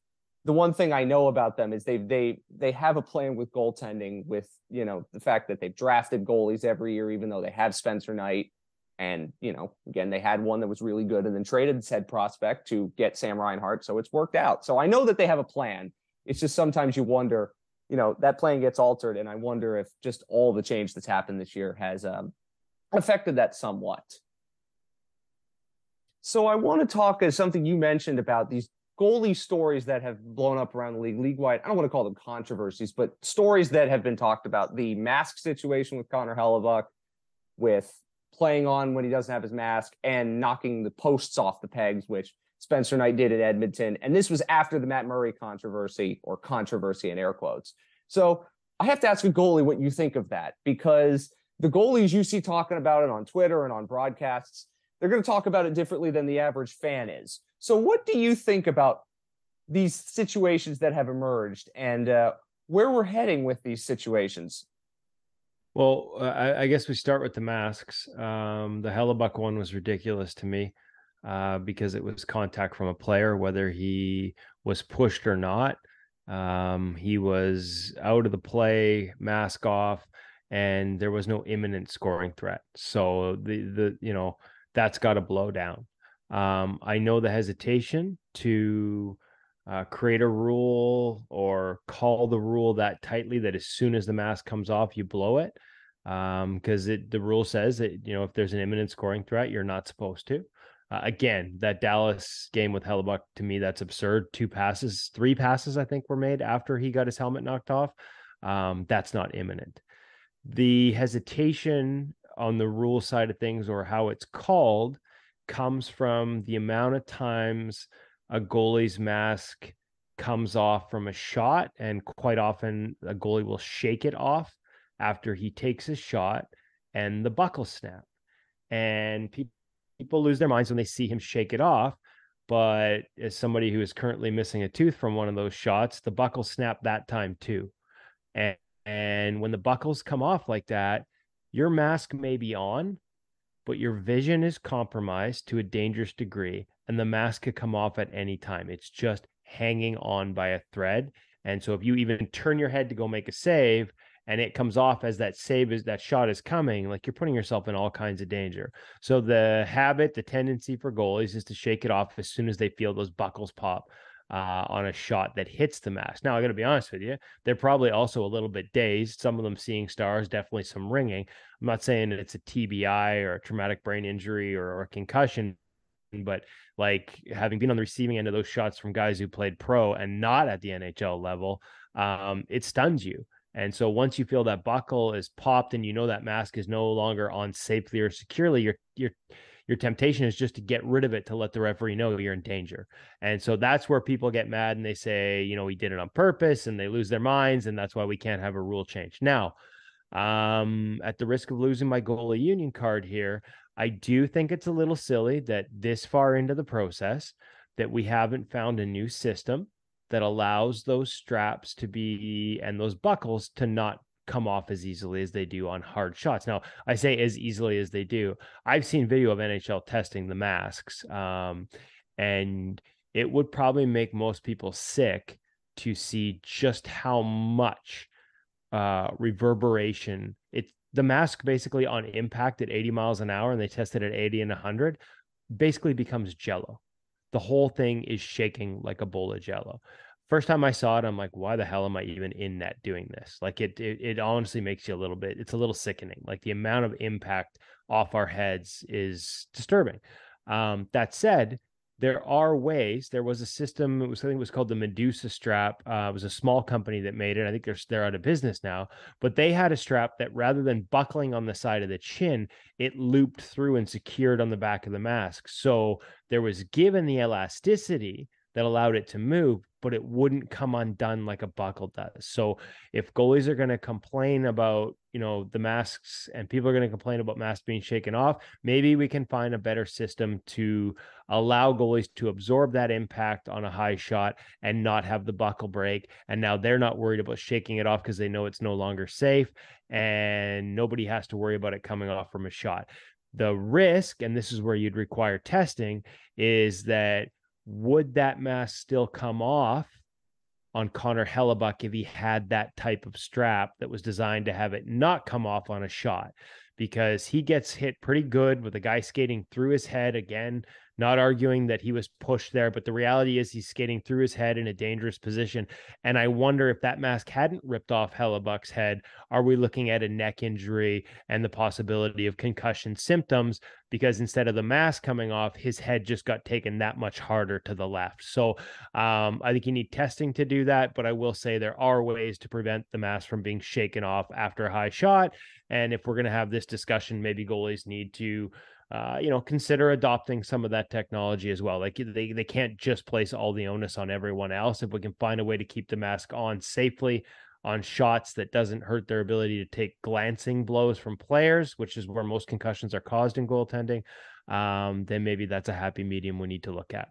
the one thing I know about them is they they they have a plan with goaltending with you know the fact that they've drafted goalies every year even though they have Spencer Knight. And you know again they had one that was really good and then traded said prospect to get Sam Reinhart. So it's worked out. So I know that they have a plan. It's just sometimes you wonder you know that plan gets altered and I wonder if just all the change that's happened this year has um, affected that somewhat. So I want to talk as something you mentioned about these goalie stories that have blown up around the league, league wide. I don't want to call them controversies, but stories that have been talked about. The mask situation with Connor Hellebuyck, with playing on when he doesn't have his mask and knocking the posts off the pegs, which Spencer Knight did at Edmonton. And this was after the Matt Murray controversy or controversy in air quotes. So I have to ask a goalie what you think of that because the goalies you see talking about it on Twitter and on broadcasts, they're going to talk about it differently than the average fan is. So, what do you think about these situations that have emerged and uh, where we're heading with these situations? Well, I, I, guess we start with the masks. Um, the Hellebuyck one was ridiculous to me uh, because it was contact from a player, whether he was pushed or not. Um, he was out of the play, mask off, and there was no imminent scoring threat. So the the you know that's got to blow down. Um, I know the hesitation to uh, create a rule or call the rule that tightly that as soon as the mask comes off, you blow it. Because um, the rule says that you know if there's an imminent scoring threat, you're not supposed to. Uh, again, that Dallas game with Hellebuyck, to me that's absurd. Two passes, three passes I think were made after he got his helmet knocked off. Um, that's not imminent. The hesitation on the rule side of things or how it's called comes from the amount of times a goalie's mask comes off from a shot and quite often a goalie will shake it off after he takes a shot and the buckle snap. And pe- people lose their minds when they see him shake it off but as somebody who is currently missing a tooth from one of those shots the buckle snap that time too. And and when the buckles come off like that your mask may be on but your vision is compromised to a dangerous degree and the mask could come off at any time. It's just hanging on by a thread. And so if you even turn your head to go make a save and it comes off as that save is that shot is coming, like you're putting yourself in all kinds of danger. So the habit, the tendency for goalies is to shake it off as soon as they feel those buckles pop uh, on a shot that hits the mask. Now, I got to be honest with you, they're probably also a little bit dazed. Some of them seeing stars, definitely some ringing. I'm not saying it's a TBI or a traumatic brain injury or, or a concussion, but like having been on the receiving end of those shots from guys who played pro and not at the NHL level, um, it stuns you. And so once you feel that buckle is popped and you know that mask is no longer on safely or securely, you're you're your temptation is just to get rid of it to let the referee know you're in danger. And so that's where people get mad and they say, you know, he did it on purpose and they lose their minds. And that's why we can't have a rule change. Now, um, at the risk of losing my goalie union card here, I do think it's a little silly that this far into the process that we haven't found a new system that allows those straps to be and those buckles to not come off as easily as they do on hard shots. Now, I say as easily as they do. I've seen video of NHL testing the masks, um, and it would probably make most people sick to see just how much uh, reverberation it the mask basically on impact at 80 miles an hour and they tested at 80 and 100 basically becomes jello the whole thing is shaking like a bowl of jello first time I saw it, I'm like, why the hell am I even in that doing this? Like it, it, it honestly makes you a little bit, it's a little sickening. Like the amount of impact off our heads is disturbing. Um, that said, there are ways. There was a system. It was something was called the Medusa strap. Uh, it was a small company that made it. I think they're they're out of business now. But they had a strap that rather than buckling on the side of the chin, it looped through and secured on the back of the mask. So there was given the elasticity that allowed it to move, but it wouldn't come undone like a buckle does. So if goalies are going to complain about, you know, the masks and people are going to complain about masks being shaken off, maybe we can find a better system to allow goalies to absorb that impact on a high shot and not have the buckle break. And now they're not worried about shaking it off because they know it's no longer safe and nobody has to worry about it coming off from a shot. The risk, and this is where you'd require testing, is that would that mask still come off on Connor Hellebuyck if he had that type of strap that was designed to have it not come off on a shot? Because he gets hit pretty good with a guy skating through his head again, not arguing that he was pushed there, but the reality is he's skating through his head in a dangerous position. And I wonder if that mask hadn't ripped off Hellebuyck's head, are we looking at a neck injury and the possibility of concussion symptoms? Because instead of the mask coming off, his head just got taken that much harder to the left. So um, I think you need testing to do that. But I will say there are ways to prevent the mask from being shaken off after a high shot. And if we're going to have this discussion, maybe goalies need to uh, you know, consider adopting some of that technology as well. Like they, they can't just place all the onus on everyone else. If we can find a way to keep the mask on safely on shots that doesn't hurt their ability to take glancing blows from players, which is where most concussions are caused in goaltending, um, then maybe that's a happy medium we need to look at.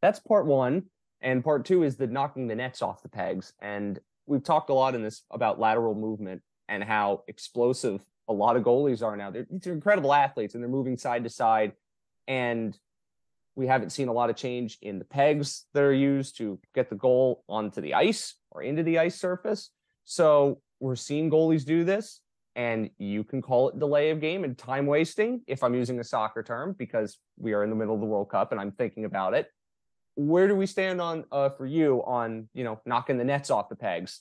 That's part one. And part two is the knocking the nets off the pegs. And we've talked a lot in this about lateral movement and how explosive a lot of goalies are now. They're, they're incredible athletes and they're moving side to side. And we haven't seen a lot of change in the pegs that are used to get the goal onto the ice or into the ice surface. So we're seeing goalies do this, and you can call it delay of game and time wasting if I'm using a soccer term because we are in the middle of the World Cup and I'm thinking about it. Where do we stand on uh, for you on you know knocking the nets off the pegs?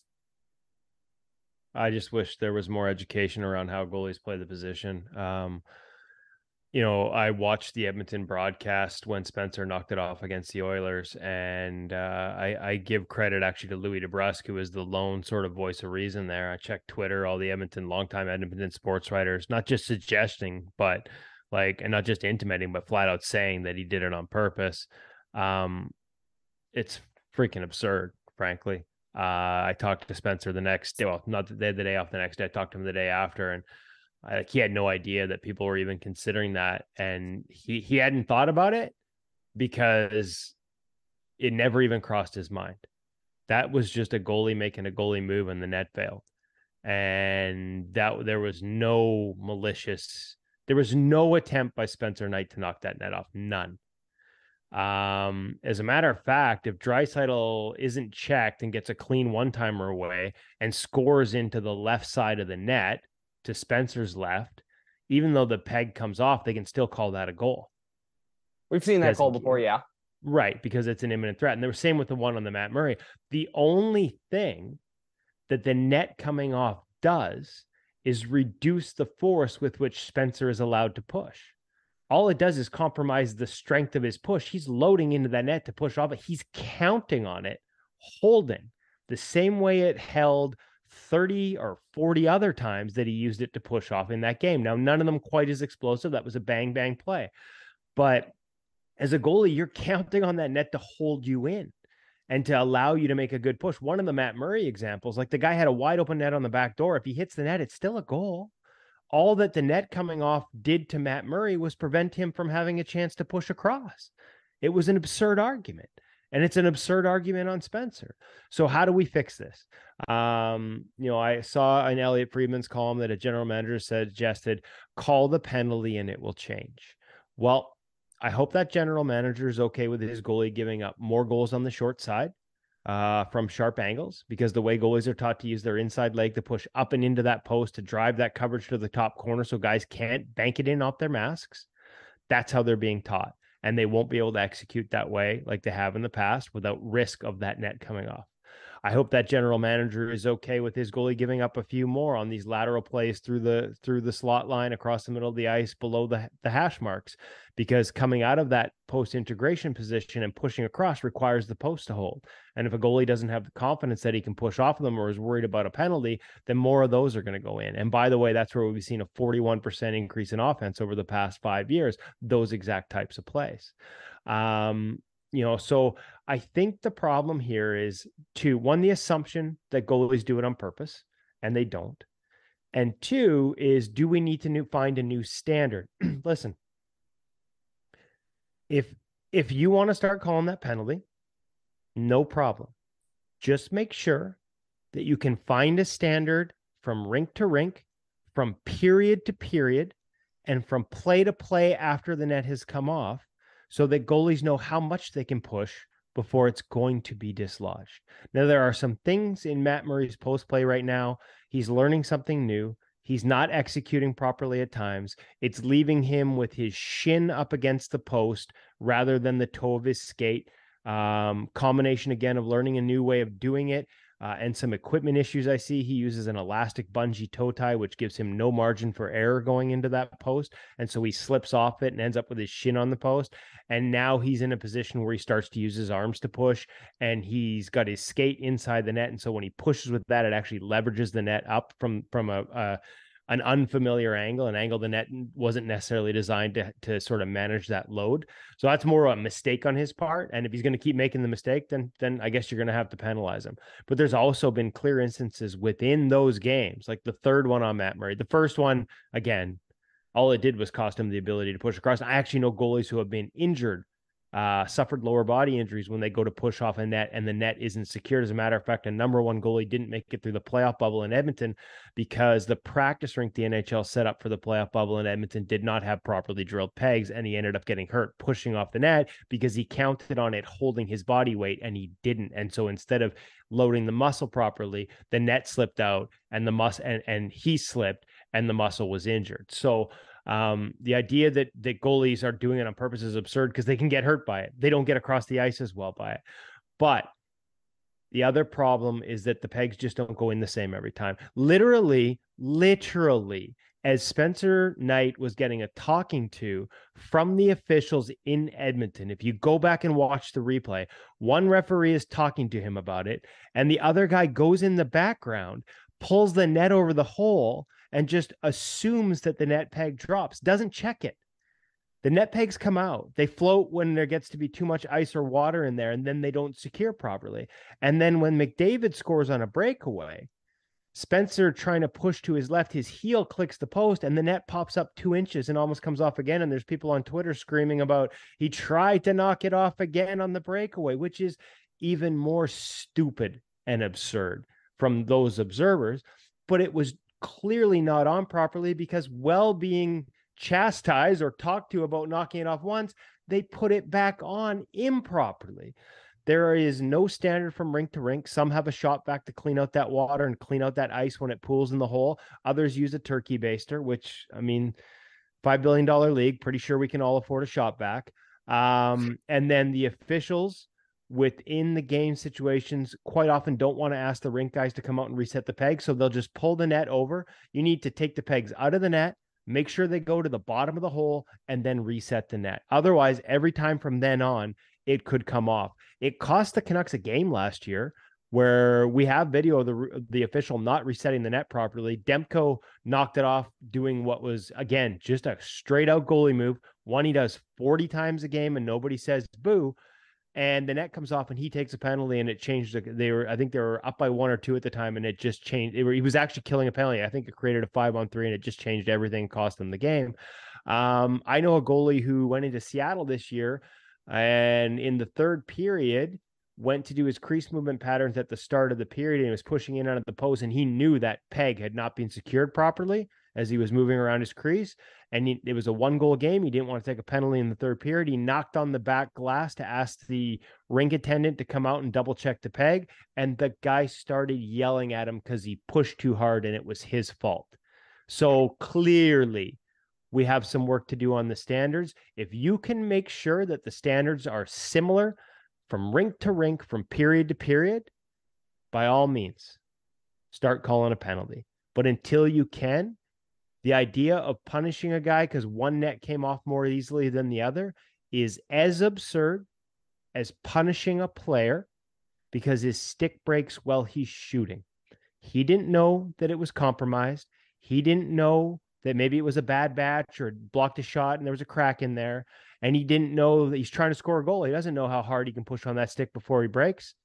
I just wish there was more education around how goalies play the position. Um, you know, I watched the Edmonton broadcast when Spencer knocked it off against the Oilers, and uh, I, I, give credit actually to Louis DeBrusk, who was the lone sort of voice of reason there. I checked Twitter, all the Edmonton, longtime Edmonton sports writers, not just suggesting, but like, and not just intimating, but flat out saying that he did it on purpose. Um, it's freaking absurd, frankly. Uh, I talked to Spencer the next day, well, not the day, the day off the next day. I talked to him the day after, and I, he had no idea that people were even considering that, and he he hadn't thought about it because it never even crossed his mind. That was just a goalie making a goalie move, and the net failed, and that there was no malicious, there was no attempt by Spencer Knight to knock that net off, none. Um, as a matter of fact, if Draisaitl isn't checked and gets a clean one timer away and scores into the left side of the net to Spencer's left, even though the peg comes off, they can still call that a goal. We've seen that call before, yeah. Right, because it's an imminent threat. And were same with the one on the Matt Murray. The only thing that the net coming off does is reduce the force with which Spencer is allowed to push all it does is compromise the strength of his push. He's loading into that net to push off, but he's counting on it, holding the same way it held 30 or 40 other times that he used it to push off in that game. Now, none of them quite as explosive. That was a bang bang play. But as a goalie, you're counting on that net to hold you in and to allow you to make a good push. One of the Matt Murray examples, like the guy had a wide open net on the back door. If he hits the net, it's still a goal. All that the net coming off did to Matt Murray was prevent him from having a chance to push across. It was an absurd argument. And it's an absurd argument on Spencer. So how do we fix this? Um, you know, I saw in Elliotte Friedman's column that a general manager suggested call the penalty and it will change. Well, I hope that general manager is okay with his goalie giving up more goals on the short side uh, from sharp angles because the way goalies are taught to use their inside leg to push up and into that post to drive that coverage to the top corner so guys can't bank it in off their masks. That's how they're being taught. And they won't be able to execute that way like they have in the past without risk of that net coming off. I hope that general manager is okay with his goalie giving up a few more on these lateral plays through the through the slot line across the middle of the ice below the the hash marks because coming out of that post integration position and pushing across requires the post to hold. And if a goalie doesn't have the confidence that he can push off of them or is worried about a penalty, then more of those are going to go in. And by the way, that's where we've seen a 41% increase in offense over the past 5 years, those exact types of plays. Um, you know, so I think the problem here is two, one, the assumption that goalies do it on purpose, and they don't. And two is, do we need to new, find a new standard? Listen, if if you want to start calling that penalty, no problem. Just make sure that you can find a standard from rink to rink, from period to period, and from play to play after the net has come off so that goalies know how much they can push before it's going to be dislodged. Now, there are some things in Matt Murray's post play right now. He's learning something new. He's not executing properly at times. It's leaving him with his shin up against the post rather than the toe of his skate. Um, combination again of learning a new way of doing it uh, and some equipment issues I see. He uses an elastic bungee toe tie, which gives him no margin for error going into that post. And so he slips off it and ends up with his shin on the post. And now he's in a position where he starts to use his arms to push and he's got his skate inside the net. And so when he pushes with that, it actually leverages the net up from, from a, a an unfamiliar angle, an angle the net wasn't necessarily designed to to sort of manage that load. So that's more of a mistake on his part. And if he's going to keep making the mistake, then then I guess you're going to have to penalize him. But there's also been clear instances within those games, like the third one on Matt Murray. The first one, again, all it did was cost him the ability to push across. I actually know goalies who have been injured uh, suffered lower body injuries when they go to push off a net and the net isn't secured. As a matter of fact, a number one goalie didn't make it through the playoff bubble in Edmonton because the practice rink the NHL set up for the playoff bubble in Edmonton did not have properly drilled pegs, and he ended up getting hurt pushing off the net because he counted on it holding his body weight and he didn't. And so instead of loading the muscle properly, the net slipped out and the muscle and, and he slipped and the muscle was injured. So um, the idea that that goalies are doing it on purpose is absurd because they can get hurt by it. They don't get across the ice as well by it. But the other problem is that the pegs just don't go in the same every time. Literally, literally, as Spencer Knight was getting a talking to from the officials in Edmonton, if you go back and watch the replay, one referee is talking to him about it, and the other guy goes in the background, pulls the net over the hole, and just assumes that the net peg drops, doesn't check it. The net pegs come out. They float when there gets to be too much ice or water in there, and then they don't secure properly. And then when McDavid scores on a breakaway, Spencer trying to push to his left, his heel clicks the post, and the net pops up two inches and almost comes off again. And there's people on Twitter screaming about he tried to knock it off again on the breakaway, which is even more stupid and absurd from those observers. But it was clearly not on properly because well being chastised or talked to about knocking it off once, they put it back on improperly. There is no standard from rink to rink. Some have a Shop-Vac to clean out that water and clean out that ice when it pools in the hole. Others use a turkey baster, which I mean, five billion dollar league. Pretty sure we can all afford a Shop-Vac. Um, and then the officials within the game situations quite often don't want to ask the rink guys to come out and reset the peg. So they'll just pull the net over. You need to take the pegs out of the net, make sure they go to the bottom of the hole, and then reset the net. Otherwise, every time from then on, it could come off. It cost the Canucks a game last year where we have video of the the official not resetting the net properly. Demko knocked it off doing what was again just a straight out goalie move. One he does 40 times a game and nobody says boo. And the net comes off and he takes a penalty and it changed. They were, I think they were up by one or two at the time and it just changed. Were, he was actually killing a penalty. I think it created a five on three and it just changed everything, cost them the game. Um, I know a goalie who went into Seattle this year and in the third period, went to do his crease movement patterns at the start of the period and was pushing in on the post and he knew that peg had not been secured properly as he was moving around his crease and he, it was a one goal game he didn't want to take a penalty in the third period he knocked on the back glass to ask the rink attendant to come out and double check the peg and the guy started yelling at him because he pushed too hard and it was his fault so clearly we have some work to do on the standards if you can make sure that the standards are similar from rink to rink, from period to period, by all means, start calling a penalty. But until you can, the idea of punishing a guy because one net came off more easily than the other is as absurd as punishing a player because his stick breaks while he's shooting. He didn't know that it was compromised. He didn't know that maybe it was a bad batch or blocked a shot and there was a crack in there and he didn't know that he's trying to score a goal. He doesn't know how hard he can push on that stick before he breaks.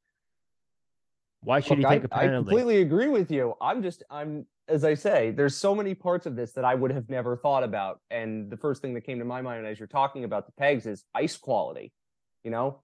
Why should Look, he take a penalty? I completely agree with you. I'm just I'm as I say, there's so many parts of this that I would have never thought about. And the first thing that came to my mind as you're talking about the pegs is ice quality. You know,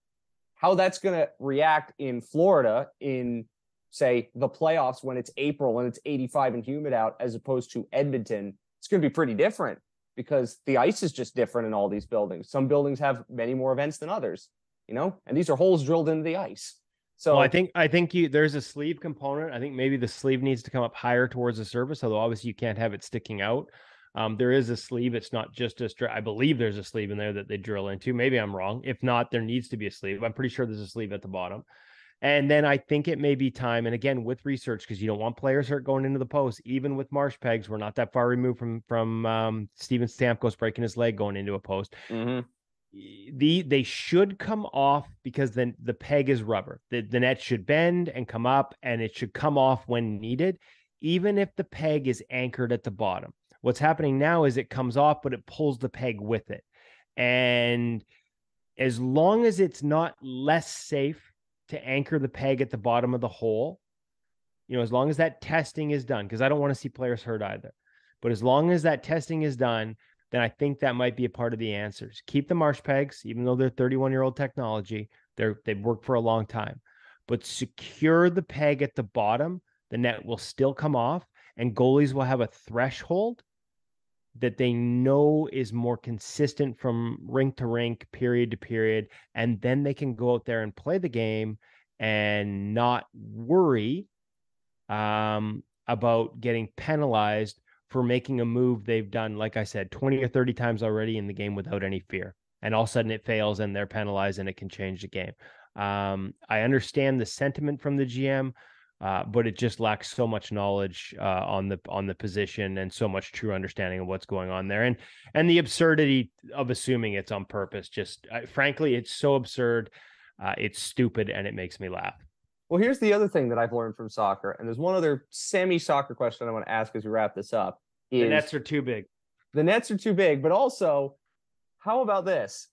how that's going to react in Florida in say the playoffs when it's April and it's 85 and humid out as opposed to Edmonton. It's going to be pretty different because the ice is just different in all these buildings. Some buildings have many more events than others, you know, and these are holes drilled into the ice. So well, I think I think you there's a sleeve component. I think maybe the sleeve needs to come up higher towards the surface, although obviously you can't have it sticking out. Um, there is a sleeve. It's not just a. I believe there's a sleeve in there that they drill into. Maybe I'm wrong. If not, there needs to be a sleeve. I'm pretty sure there's a sleeve at the bottom. And then I think it may be time, and again with research, because you don't want players hurt going into the post. Even with marsh pegs, we're not that far removed from from um, Steven Stamkos breaking his leg going into a post. Mm-hmm. The they should come off because then the peg is rubber. The the net should bend and come up, and it should come off when needed, even if the peg is anchored at the bottom. What's happening now is it comes off, but it pulls the peg with it, and as long as it's not less safe to anchor the peg at the bottom of the hole, you know, as long as that testing is done, because I don't want to see players hurt either. But as long as that testing is done, then I think that might be a part of the answers. Keep the marsh pegs, even though they're 31 year old technology, they're they've worked for a long time. But secure the peg at the bottom, the net will still come off, and goalies will have a threshold that they know is more consistent from rink to rink, period to period, and then they can go out there and play the game and not worry um, about getting penalized for making a move they've done, like I said, 20 or 30 times already in the game without any fear. And all of a sudden it fails and they're penalized and it can change the game. Um, I understand the sentiment from the GM. Uh, but it just lacks so much knowledge uh, on the on the position and so much true understanding of what's going on there and and the absurdity of assuming it's on purpose just uh, frankly it's so absurd uh, it's stupid and it makes me laugh well here's the other thing that i've learned from soccer and there's one other semi soccer question i want to ask as we wrap this up is, the nets are too big the nets are too big but also how about this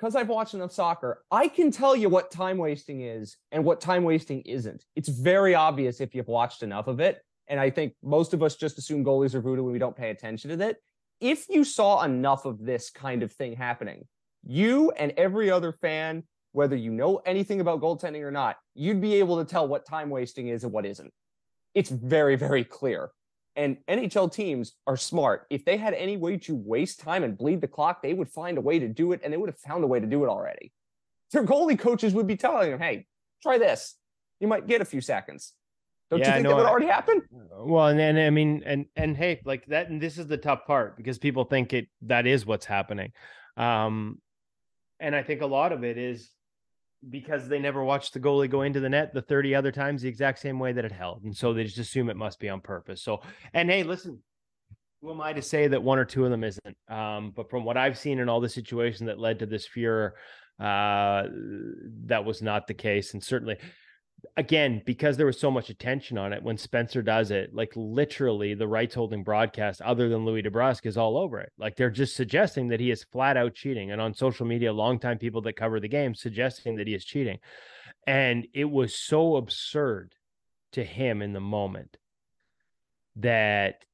because I've watched enough soccer, I can tell you what time wasting is and what time wasting isn't. It's very obvious if you've watched enough of it. And I think most of us just assume goalies are voodoo when we don't pay attention to it. If you saw enough of this kind of thing happening, you and every other fan, whether you know anything about goaltending or not, you'd be able to tell what time wasting is and what isn't. It's very, very clear. And NHL teams are smart. If they had any way to waste time and bleed the clock, they would find a way to do it, and they would have found a way to do it already. Their goalie coaches would be telling them, "Hey, try this. You might get a few seconds." Don't yeah, you think no, that would already happen? Well, and, and I mean, and and hey, like that, and this is the tough part because people think it that is what's happening, um, and I think a lot of it is because they never watched the goalie go into the net the 30 other times the exact same way that it held. And so they just assume it must be on purpose. So, and hey, listen, who am I to say that one or two of them isn't? Um, but from what I've seen in all the situations that led to this furor, uh, that was not the case. And certainly again, because there was so much attention on it when Spencer does it, like literally the rights holding broadcast, other than Louis DeBrusk, is all over it. Like they're just suggesting that he is flat out cheating. And on social media, longtime people that cover the game suggesting that he is cheating. And it was so absurd to him in the moment that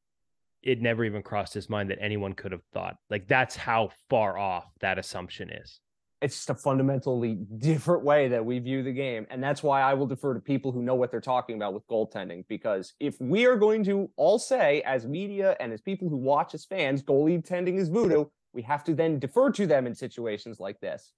it never even crossed his mind that anyone could have thought. Like that's how far off that assumption is it's just a fundamentally different way that we view the game. And that's why I will defer to people who know what they're talking about with goaltending. Because if we are going to all say, as media and as people who watch as fans, goalie tending is voodoo, we have to then defer to them in situations like this.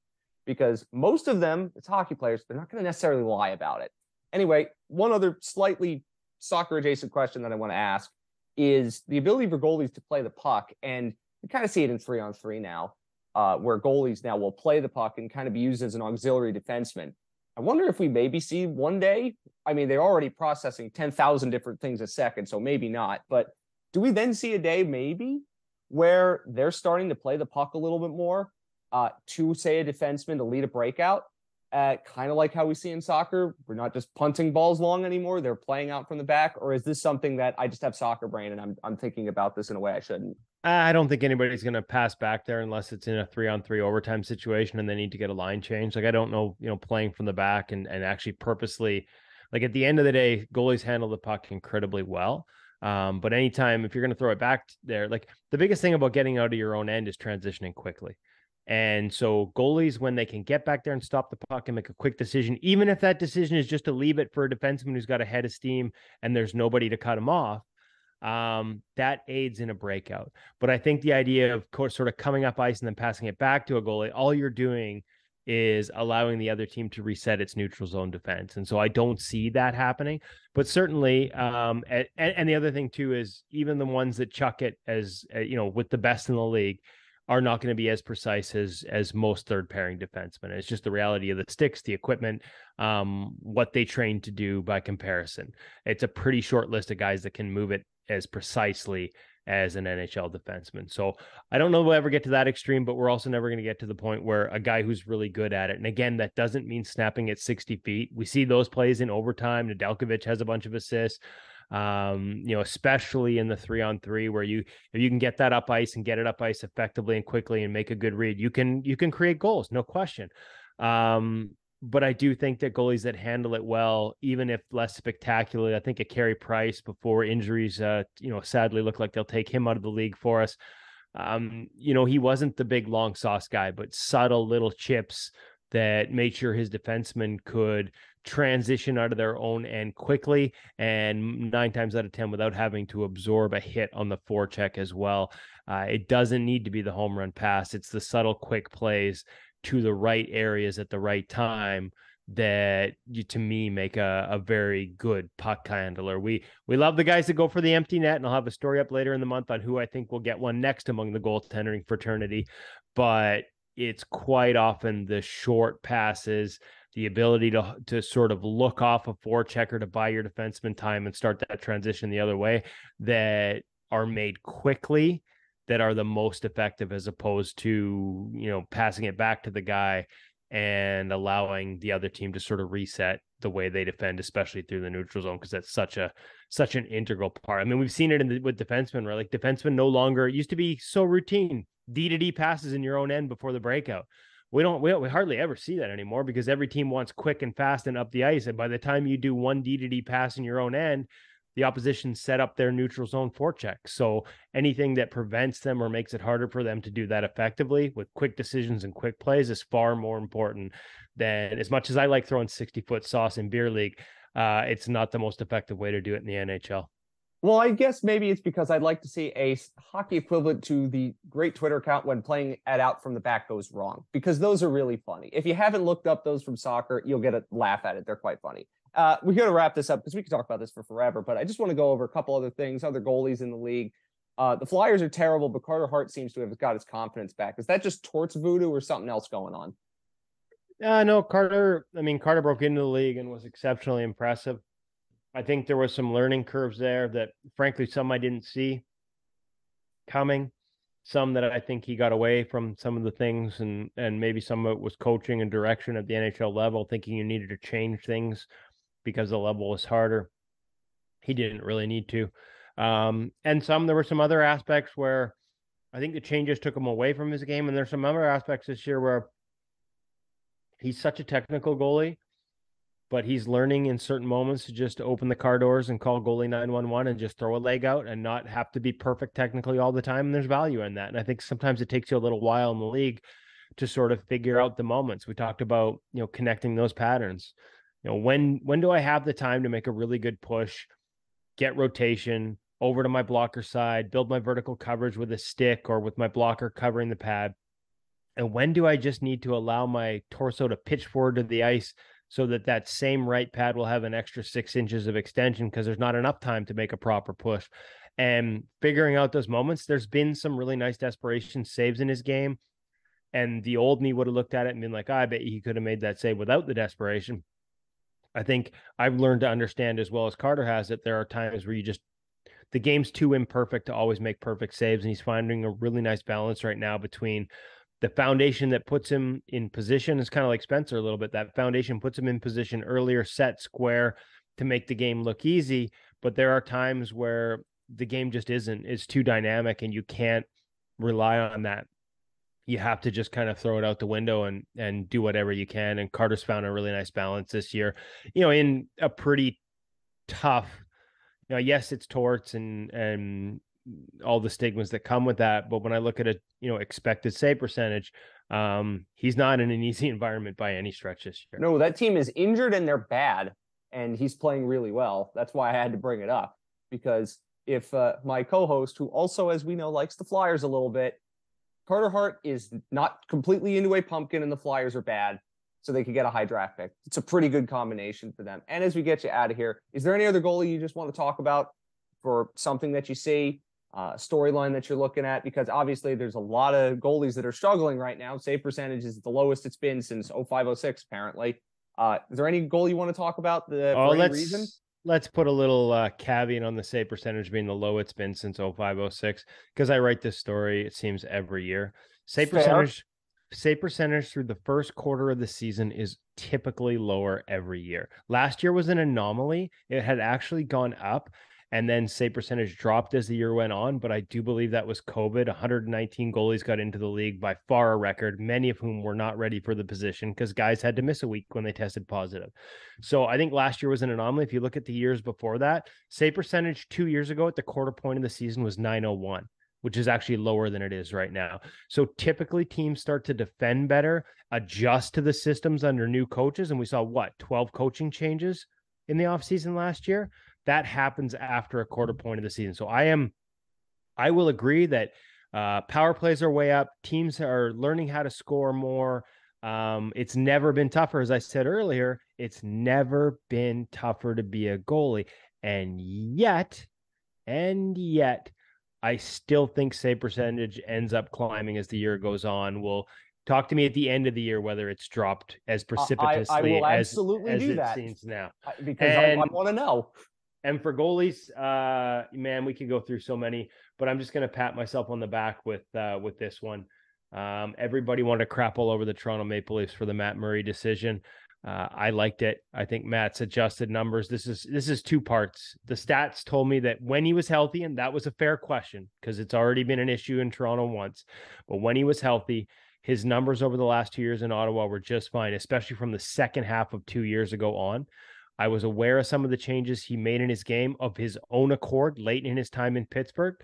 Because most of them, it's hockey players, they're not going to necessarily lie about it. Anyway, one other slightly soccer adjacent question that I want to ask is the ability for goalies to play the puck. And you kind of see it in three on three now uh, where goalies now will play the puck and kind of be used as an auxiliary defenseman. I wonder if we maybe see one day. I mean, they're already processing 10,000 different things a second, so maybe not. But do we then see a day maybe where they're starting to play the puck a little bit more uh, to, say, a defenseman to lead a breakout? Uh, kind of like how we see in soccer. We're not just punting balls long anymore. They're playing out from the back. Or is this something that I just have soccer brain and I'm, I'm thinking about this in a way I shouldn't? I don't think anybody's going to pass back there unless it's in a three on three overtime situation and they need to get a line change. Like I don't know, you know, playing from the back and, and actually purposely, like at the end of the day, goalies handle the puck incredibly well. Um, but anytime if you're going to throw it back there, like the biggest thing about getting out of your own end is transitioning quickly. And so goalies, when they can get back there and stop the puck and make a quick decision, even if that decision is just to leave it for a defenseman who's got a head of steam and there's nobody to cut him off, um, that aids in a breakout. But I think the idea of course sort of coming up ice and then passing it back to a goalie, all you're doing is allowing the other team to reset its neutral zone defense. And so I don't see that happening. But certainly, um, and, and the other thing too is even the ones that chuck it as uh, you know with the best in the league are not going to be as precise as as most third pairing defensemen. It's just the reality of the sticks, the equipment, um, what they train to do by comparison. It's a pretty short list of guys that can move it as precisely as an NHL defenseman. So I don't know we'll ever get to that extreme, but we're also never going to get to the point where a guy who's really good at it. And again, that doesn't mean snapping at 60 feet. We see those plays in overtime. Nedeljkovic has a bunch of assists. Um, you know, especially in the three on three, where you if you can get that up ice and get it up ice effectively and quickly and make a good read, you can you can create goals, no question. Um, but I do think that goalies that handle it well, even if less spectacularly, I think a Carey Price before injuries, uh, you know, sadly look like they'll take him out of the league for us. Um, you know, he wasn't the big long sauce guy, but subtle little chips that made sure his defensemen could transition out of their own end quickly and nine times out of 10 without having to absorb a hit on the forecheck as well. Uh, it doesn't need to be the home run pass, it's the subtle, quick plays to the right areas at the right time that you to me make a, a very good puck handler. We we love the guys that go for the empty net, and I'll have a story up later in the month on who I think will get one next among the goaltending fraternity. But it's quite often the short passes, the ability to to sort of look off a forechecker to buy your defenseman time and start that transition the other way that are made quickly that are the most effective as opposed to you know passing it back to the guy and allowing the other team to sort of reset the way they defend especially through the neutral zone because that's such a such an integral part. I mean we've seen it in the, with defensemen right? Like defensemen no longer it used to be so routine. D to d passes in your own end before the breakout we don't, we we hardly ever see that anymore because every team wants quick and fast and up the ice and by the time you do one d to d pass in your own end the opposition set up their neutral zone forecheck. So anything that prevents them or makes it harder for them to do that effectively with quick decisions and quick plays is far more important than as much as I like throwing 60 foot sauce in beer league. Uh, it's not the most effective way to do it in the NHL. Well, I guess maybe it's because I'd like to see a hockey equivalent to the great Twitter account when playing at out from the back goes wrong, because those are really funny. If you haven't looked up those from soccer, you'll get a laugh at it. They're quite funny. Uh, we got to wrap this up because we could talk about this for forever. But I just want to go over a couple other things, other goalies in the league. Uh, the Flyers are terrible, but Carter Hart seems to have got his confidence back. Is that just torts voodoo or something else going on? Uh, no, Carter. I mean, Carter broke into the league and was exceptionally impressive. I think there was some learning curves there that, frankly, some I didn't see coming. Some that I think he got away from some of the things, and and maybe some of it was coaching and direction at the NHL level, thinking you needed to change things because the level was harder. He didn't really need to. Um, and some there were some other aspects where I think the changes took him away from his game, and there's some other aspects this year where he's such a technical goalie, but he's learning in certain moments to just open the car doors and call goalie 911 and just throw a leg out and not have to be perfect technically all the time. And there's value in that. And I think sometimes it takes you a little while in the league to sort of figure out the moments. We talked about, you know, connecting those patterns. You know, when when do I have the time to make a really good push, get rotation over to my blocker side, build my vertical coverage with a stick or with my blocker covering the pad? And when do I just need to allow my torso to pitch forward to the ice so that that same right pad will have an extra six inches of extension because there's not enough time to make a proper push? And figuring out those moments, there's been some really nice desperation saves in his game. And the old me would have looked at it and been like, oh, I bet he could have made that save without the desperation. I think I've learned to understand as well as Carter has that there are times where you just the game's too imperfect to always make perfect saves, and he's finding a really nice balance right now between the foundation that puts him in position is kind of like Spencer a little bit. That foundation puts him in position earlier, set square to make the game look easy. But there are times where the game just isn't, it's too dynamic and you can't rely on that. You have to just kind of throw it out the window and and do whatever you can. And Carter's found a really nice balance this year, you know, in a pretty tough, you know, yes, it's torts and and all the stigmas that come with that. But when I look at a you know expected save percentage, um, he's not in an easy environment by any stretch this year. No, that team is injured and they're bad, and he's playing really well. That's why I had to bring it up because if uh, my co-host, who also, as we know, likes the Flyers a little bit, Carter Hart is not completely into a pumpkin, and the Flyers are bad. So they could get a high draft pick. It's a pretty good combination for them. And as we get you out of here, is there any other goalie you just want to talk about for something that you see uh, storyline that you're looking at? Because obviously there's a lot of goalies that are struggling right now. Save percentage is the lowest it's been since 0506, apparently. Uh, is there any goal you want to talk about the, oh, let's, reason? Let's put a little uh, caveat on the save percentage being the low it's been since 0506 because I write this story, it seems, every year. Save Fair. percentage save percentage through the first quarter of the season is typically lower every year. Last year was an anomaly. It had actually gone up and then save percentage dropped as the year went on. But I do believe that was COVID. 119 goalies got into the league by far a record, many of whom were not ready for the position because guys had to miss a week when they tested positive. So I think last year was an anomaly. If you look at the years before that, save percentage two years ago at the quarter point of the season was 901 which is actually lower than it is right now. So typically teams start to defend better, adjust to the systems under new coaches. And we saw what 12 coaching changes in the offseason last year that happens after a quarter point of the season. So I am, I will agree that uh, power plays are way up. Teams are learning how to score more. Um, it's never been tougher, as I said earlier. It's never been tougher to be a goalie, and yet, and yet, I still think save percentage ends up climbing as the year goes on. We'll talk to me at the end of the year whether it's dropped as precipitously I, I will absolutely as, do as that. seems now because and, I, I want to know. And for goalies, uh, man, we could go through so many, but I'm just to pat myself on the back with uh, with this one. Um, everybody wanted to crap all over the Toronto Maple Leafs for the Matt Murray decision. Uh, I liked it. I think Matt's adjusted numbers. This is this is two parts. The stats told me that when he was healthy, and that was a fair question because it's already been an issue in Toronto once. But when he was healthy, his numbers over the last two years in Ottawa were just fine, especially from the second half of two years ago on. I was aware of some of the changes he made in his game of his own accord late in his time in Pittsburgh.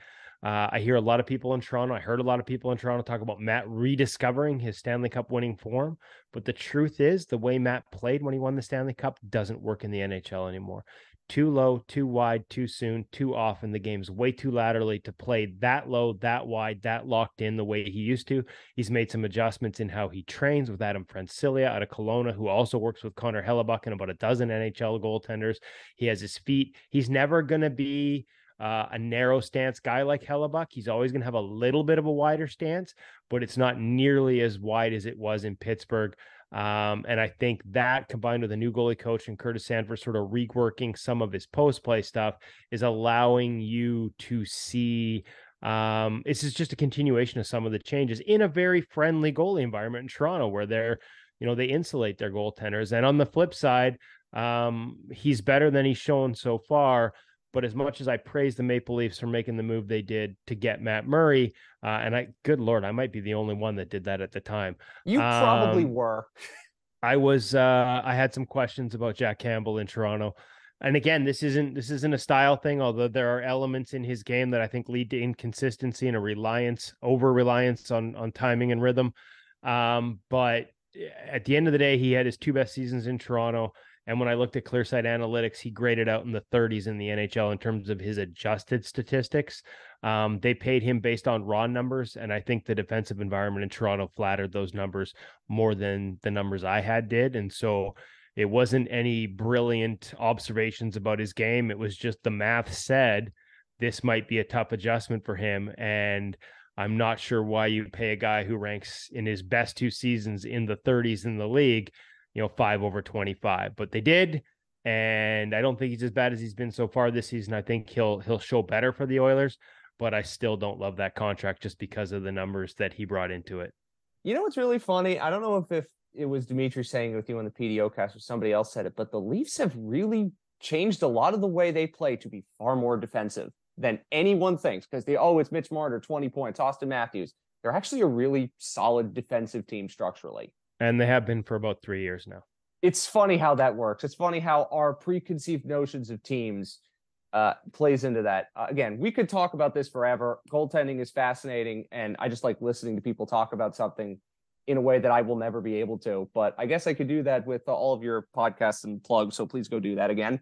Uh, I hear a lot of people in Toronto. I heard a lot of people in Toronto talk about Matt rediscovering his Stanley Cup winning form. But the truth is, the way Matt played when he won the Stanley Cup doesn't work in the NHL anymore too low, too wide, too soon, too often. The game's way too laterally to play that low, that wide, that locked in the way he used to. He's made some adjustments in how he trains with Adam Francilia out of Kelowna, who also works with Connor Hellebuyck and about a dozen NHL goaltenders. He has his feet. He's never going to be uh, a narrow stance guy like Hellebuyck. He's always going to have a little bit of a wider stance, but it's not nearly as wide as it was in Pittsburgh. Um, and I think that combined with a new goalie coach and Curtis Sanford sort of reworking some of his post play stuff is allowing you to see. Um, this is just a continuation of some of the changes in a very friendly goalie environment in Toronto where they're, you know, they insulate their goaltenders. And on the flip side, Um, he's better than he's shown so far. But as much as I praise the Maple Leafs for making the move they did to get Matt Murray, uh, and I, good lord, I might be the only one that did that at the time. You probably um, were. I was. Uh, I had some questions about Jack Campbell in Toronto, and again, this isn't this isn't a style thing. Although there are elements in his game that I think lead to inconsistency and a reliance, over reliance on on timing and rhythm. Um, but eh, at the end of the day, he had his two best seasons in Toronto. And when I looked at Clearsight Analytics, he graded out in the 30s in the NHL in terms of his adjusted statistics. Um, they paid him based on raw numbers, and I think the defensive environment in Toronto flattered those numbers more than the numbers I had did. And so it wasn't any brilliant observations about his game. It was just the math said this might be a tough adjustment for him. And I'm not sure why you pay a guy who ranks in his best two seasons in the 30s in the league you know, five over 25. But they did. And I don't think he's as bad as he's been so far this season. I think he'll he'll show better for the Oilers, but I still don't love that contract just because of the numbers that he brought into it. You know what's really funny? I don't know if, if it was Dimitri saying it with you on the PDO cast or somebody else said it, but the Leafs have really changed a lot of the way they play to be far more defensive than anyone thinks because they, oh, it's Mitch Marner, 20 points, Auston Matthews. They're actually a really solid defensive team structurally and they have been for about three years now. It's funny how that works. It's funny how our preconceived notions of teams uh, plays into that. Uh, again, we could talk about this forever. Goaltending is fascinating, and I just like listening to people talk about something in a way that I will never be able to. But I guess I could do that with uh, all of your podcasts and plugs. So please go do that again.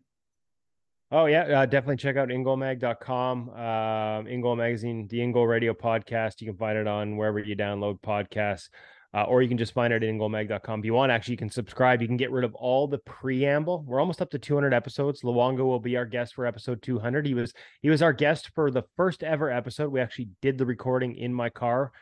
Oh yeah, uh, definitely check out ingoalmag.com, uh, InGoal Magazine, the InGoal Radio podcast. You can find it on wherever you download podcasts uh, or you can just find it at ingoalmag.com. If you want, actually, you can subscribe. You can get rid of all the preamble. We're almost up to 200 episodes. Luongo will be our guest for episode 200. He was he was our guest for the first ever episode. We actually did the recording in my car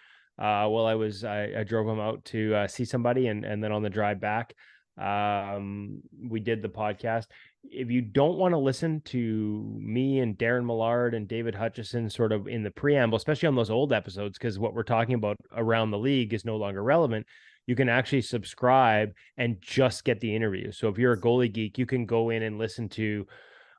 uh, while I was I, I drove him out to uh, see somebody, and and then on the drive back, um, we did the podcast if you don't want to listen to me and Darren Millard and David Hutchison sort of in the preamble, especially on those old episodes, because what we're talking about around the league is no longer relevant, you can actually subscribe and just get the interview. So if you're a goalie geek, you can go in and listen to,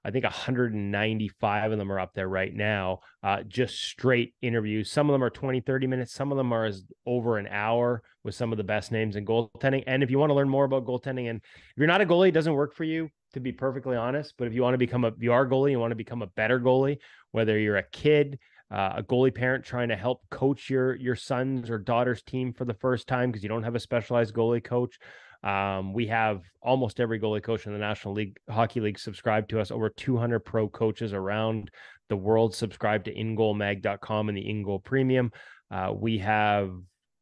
I think 195 of them are up there right now, uh, just straight interviews. Some of them are 20, 30 minutes. Some of them are as over an hour with some of the best names in goaltending. And if you want to learn more about goaltending and if you're not a goalie, it doesn't work for you to be perfectly honest. But if you want to become a, you are goalie, you want to become a better goalie, whether you're a kid, uh, a goalie parent trying to help coach your your son's or daughter's team for the first time because you don't have a specialized goalie coach. Um, we have almost every goalie coach in the National League Hockey League subscribed to us. Over 200 pro coaches around the world subscribe to ingoalmag.com and the InGoal Premium. Uh, we have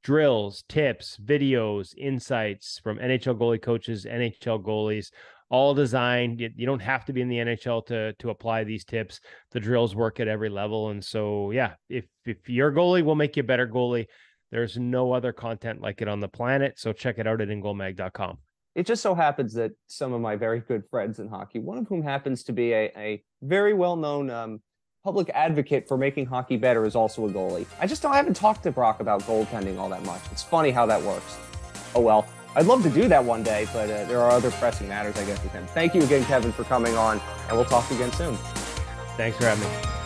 drills, tips, videos, insights from NHL goalie coaches, NHL goalies, all designed. You, you, don't have to be in the NHL to to apply these tips. The drills work at every level, and so yeah, if if you're goalie, we'll make you a better goalie. There's no other content like it on the planet, so check it out at ingoalmag.com. It just so happens that some of my very good friends in hockey, one of whom happens to be a, a very well known um, public advocate for making hockey better, is also a goalie. I just don't, I haven't talked to Brock about goaltending all that much. It's funny how that works. Oh well. I'd love to do that one day, but uh, there are other pressing matters, I guess, with him. Thank you again, Kevin, for coming on, and we'll talk again soon. Thanks for having me.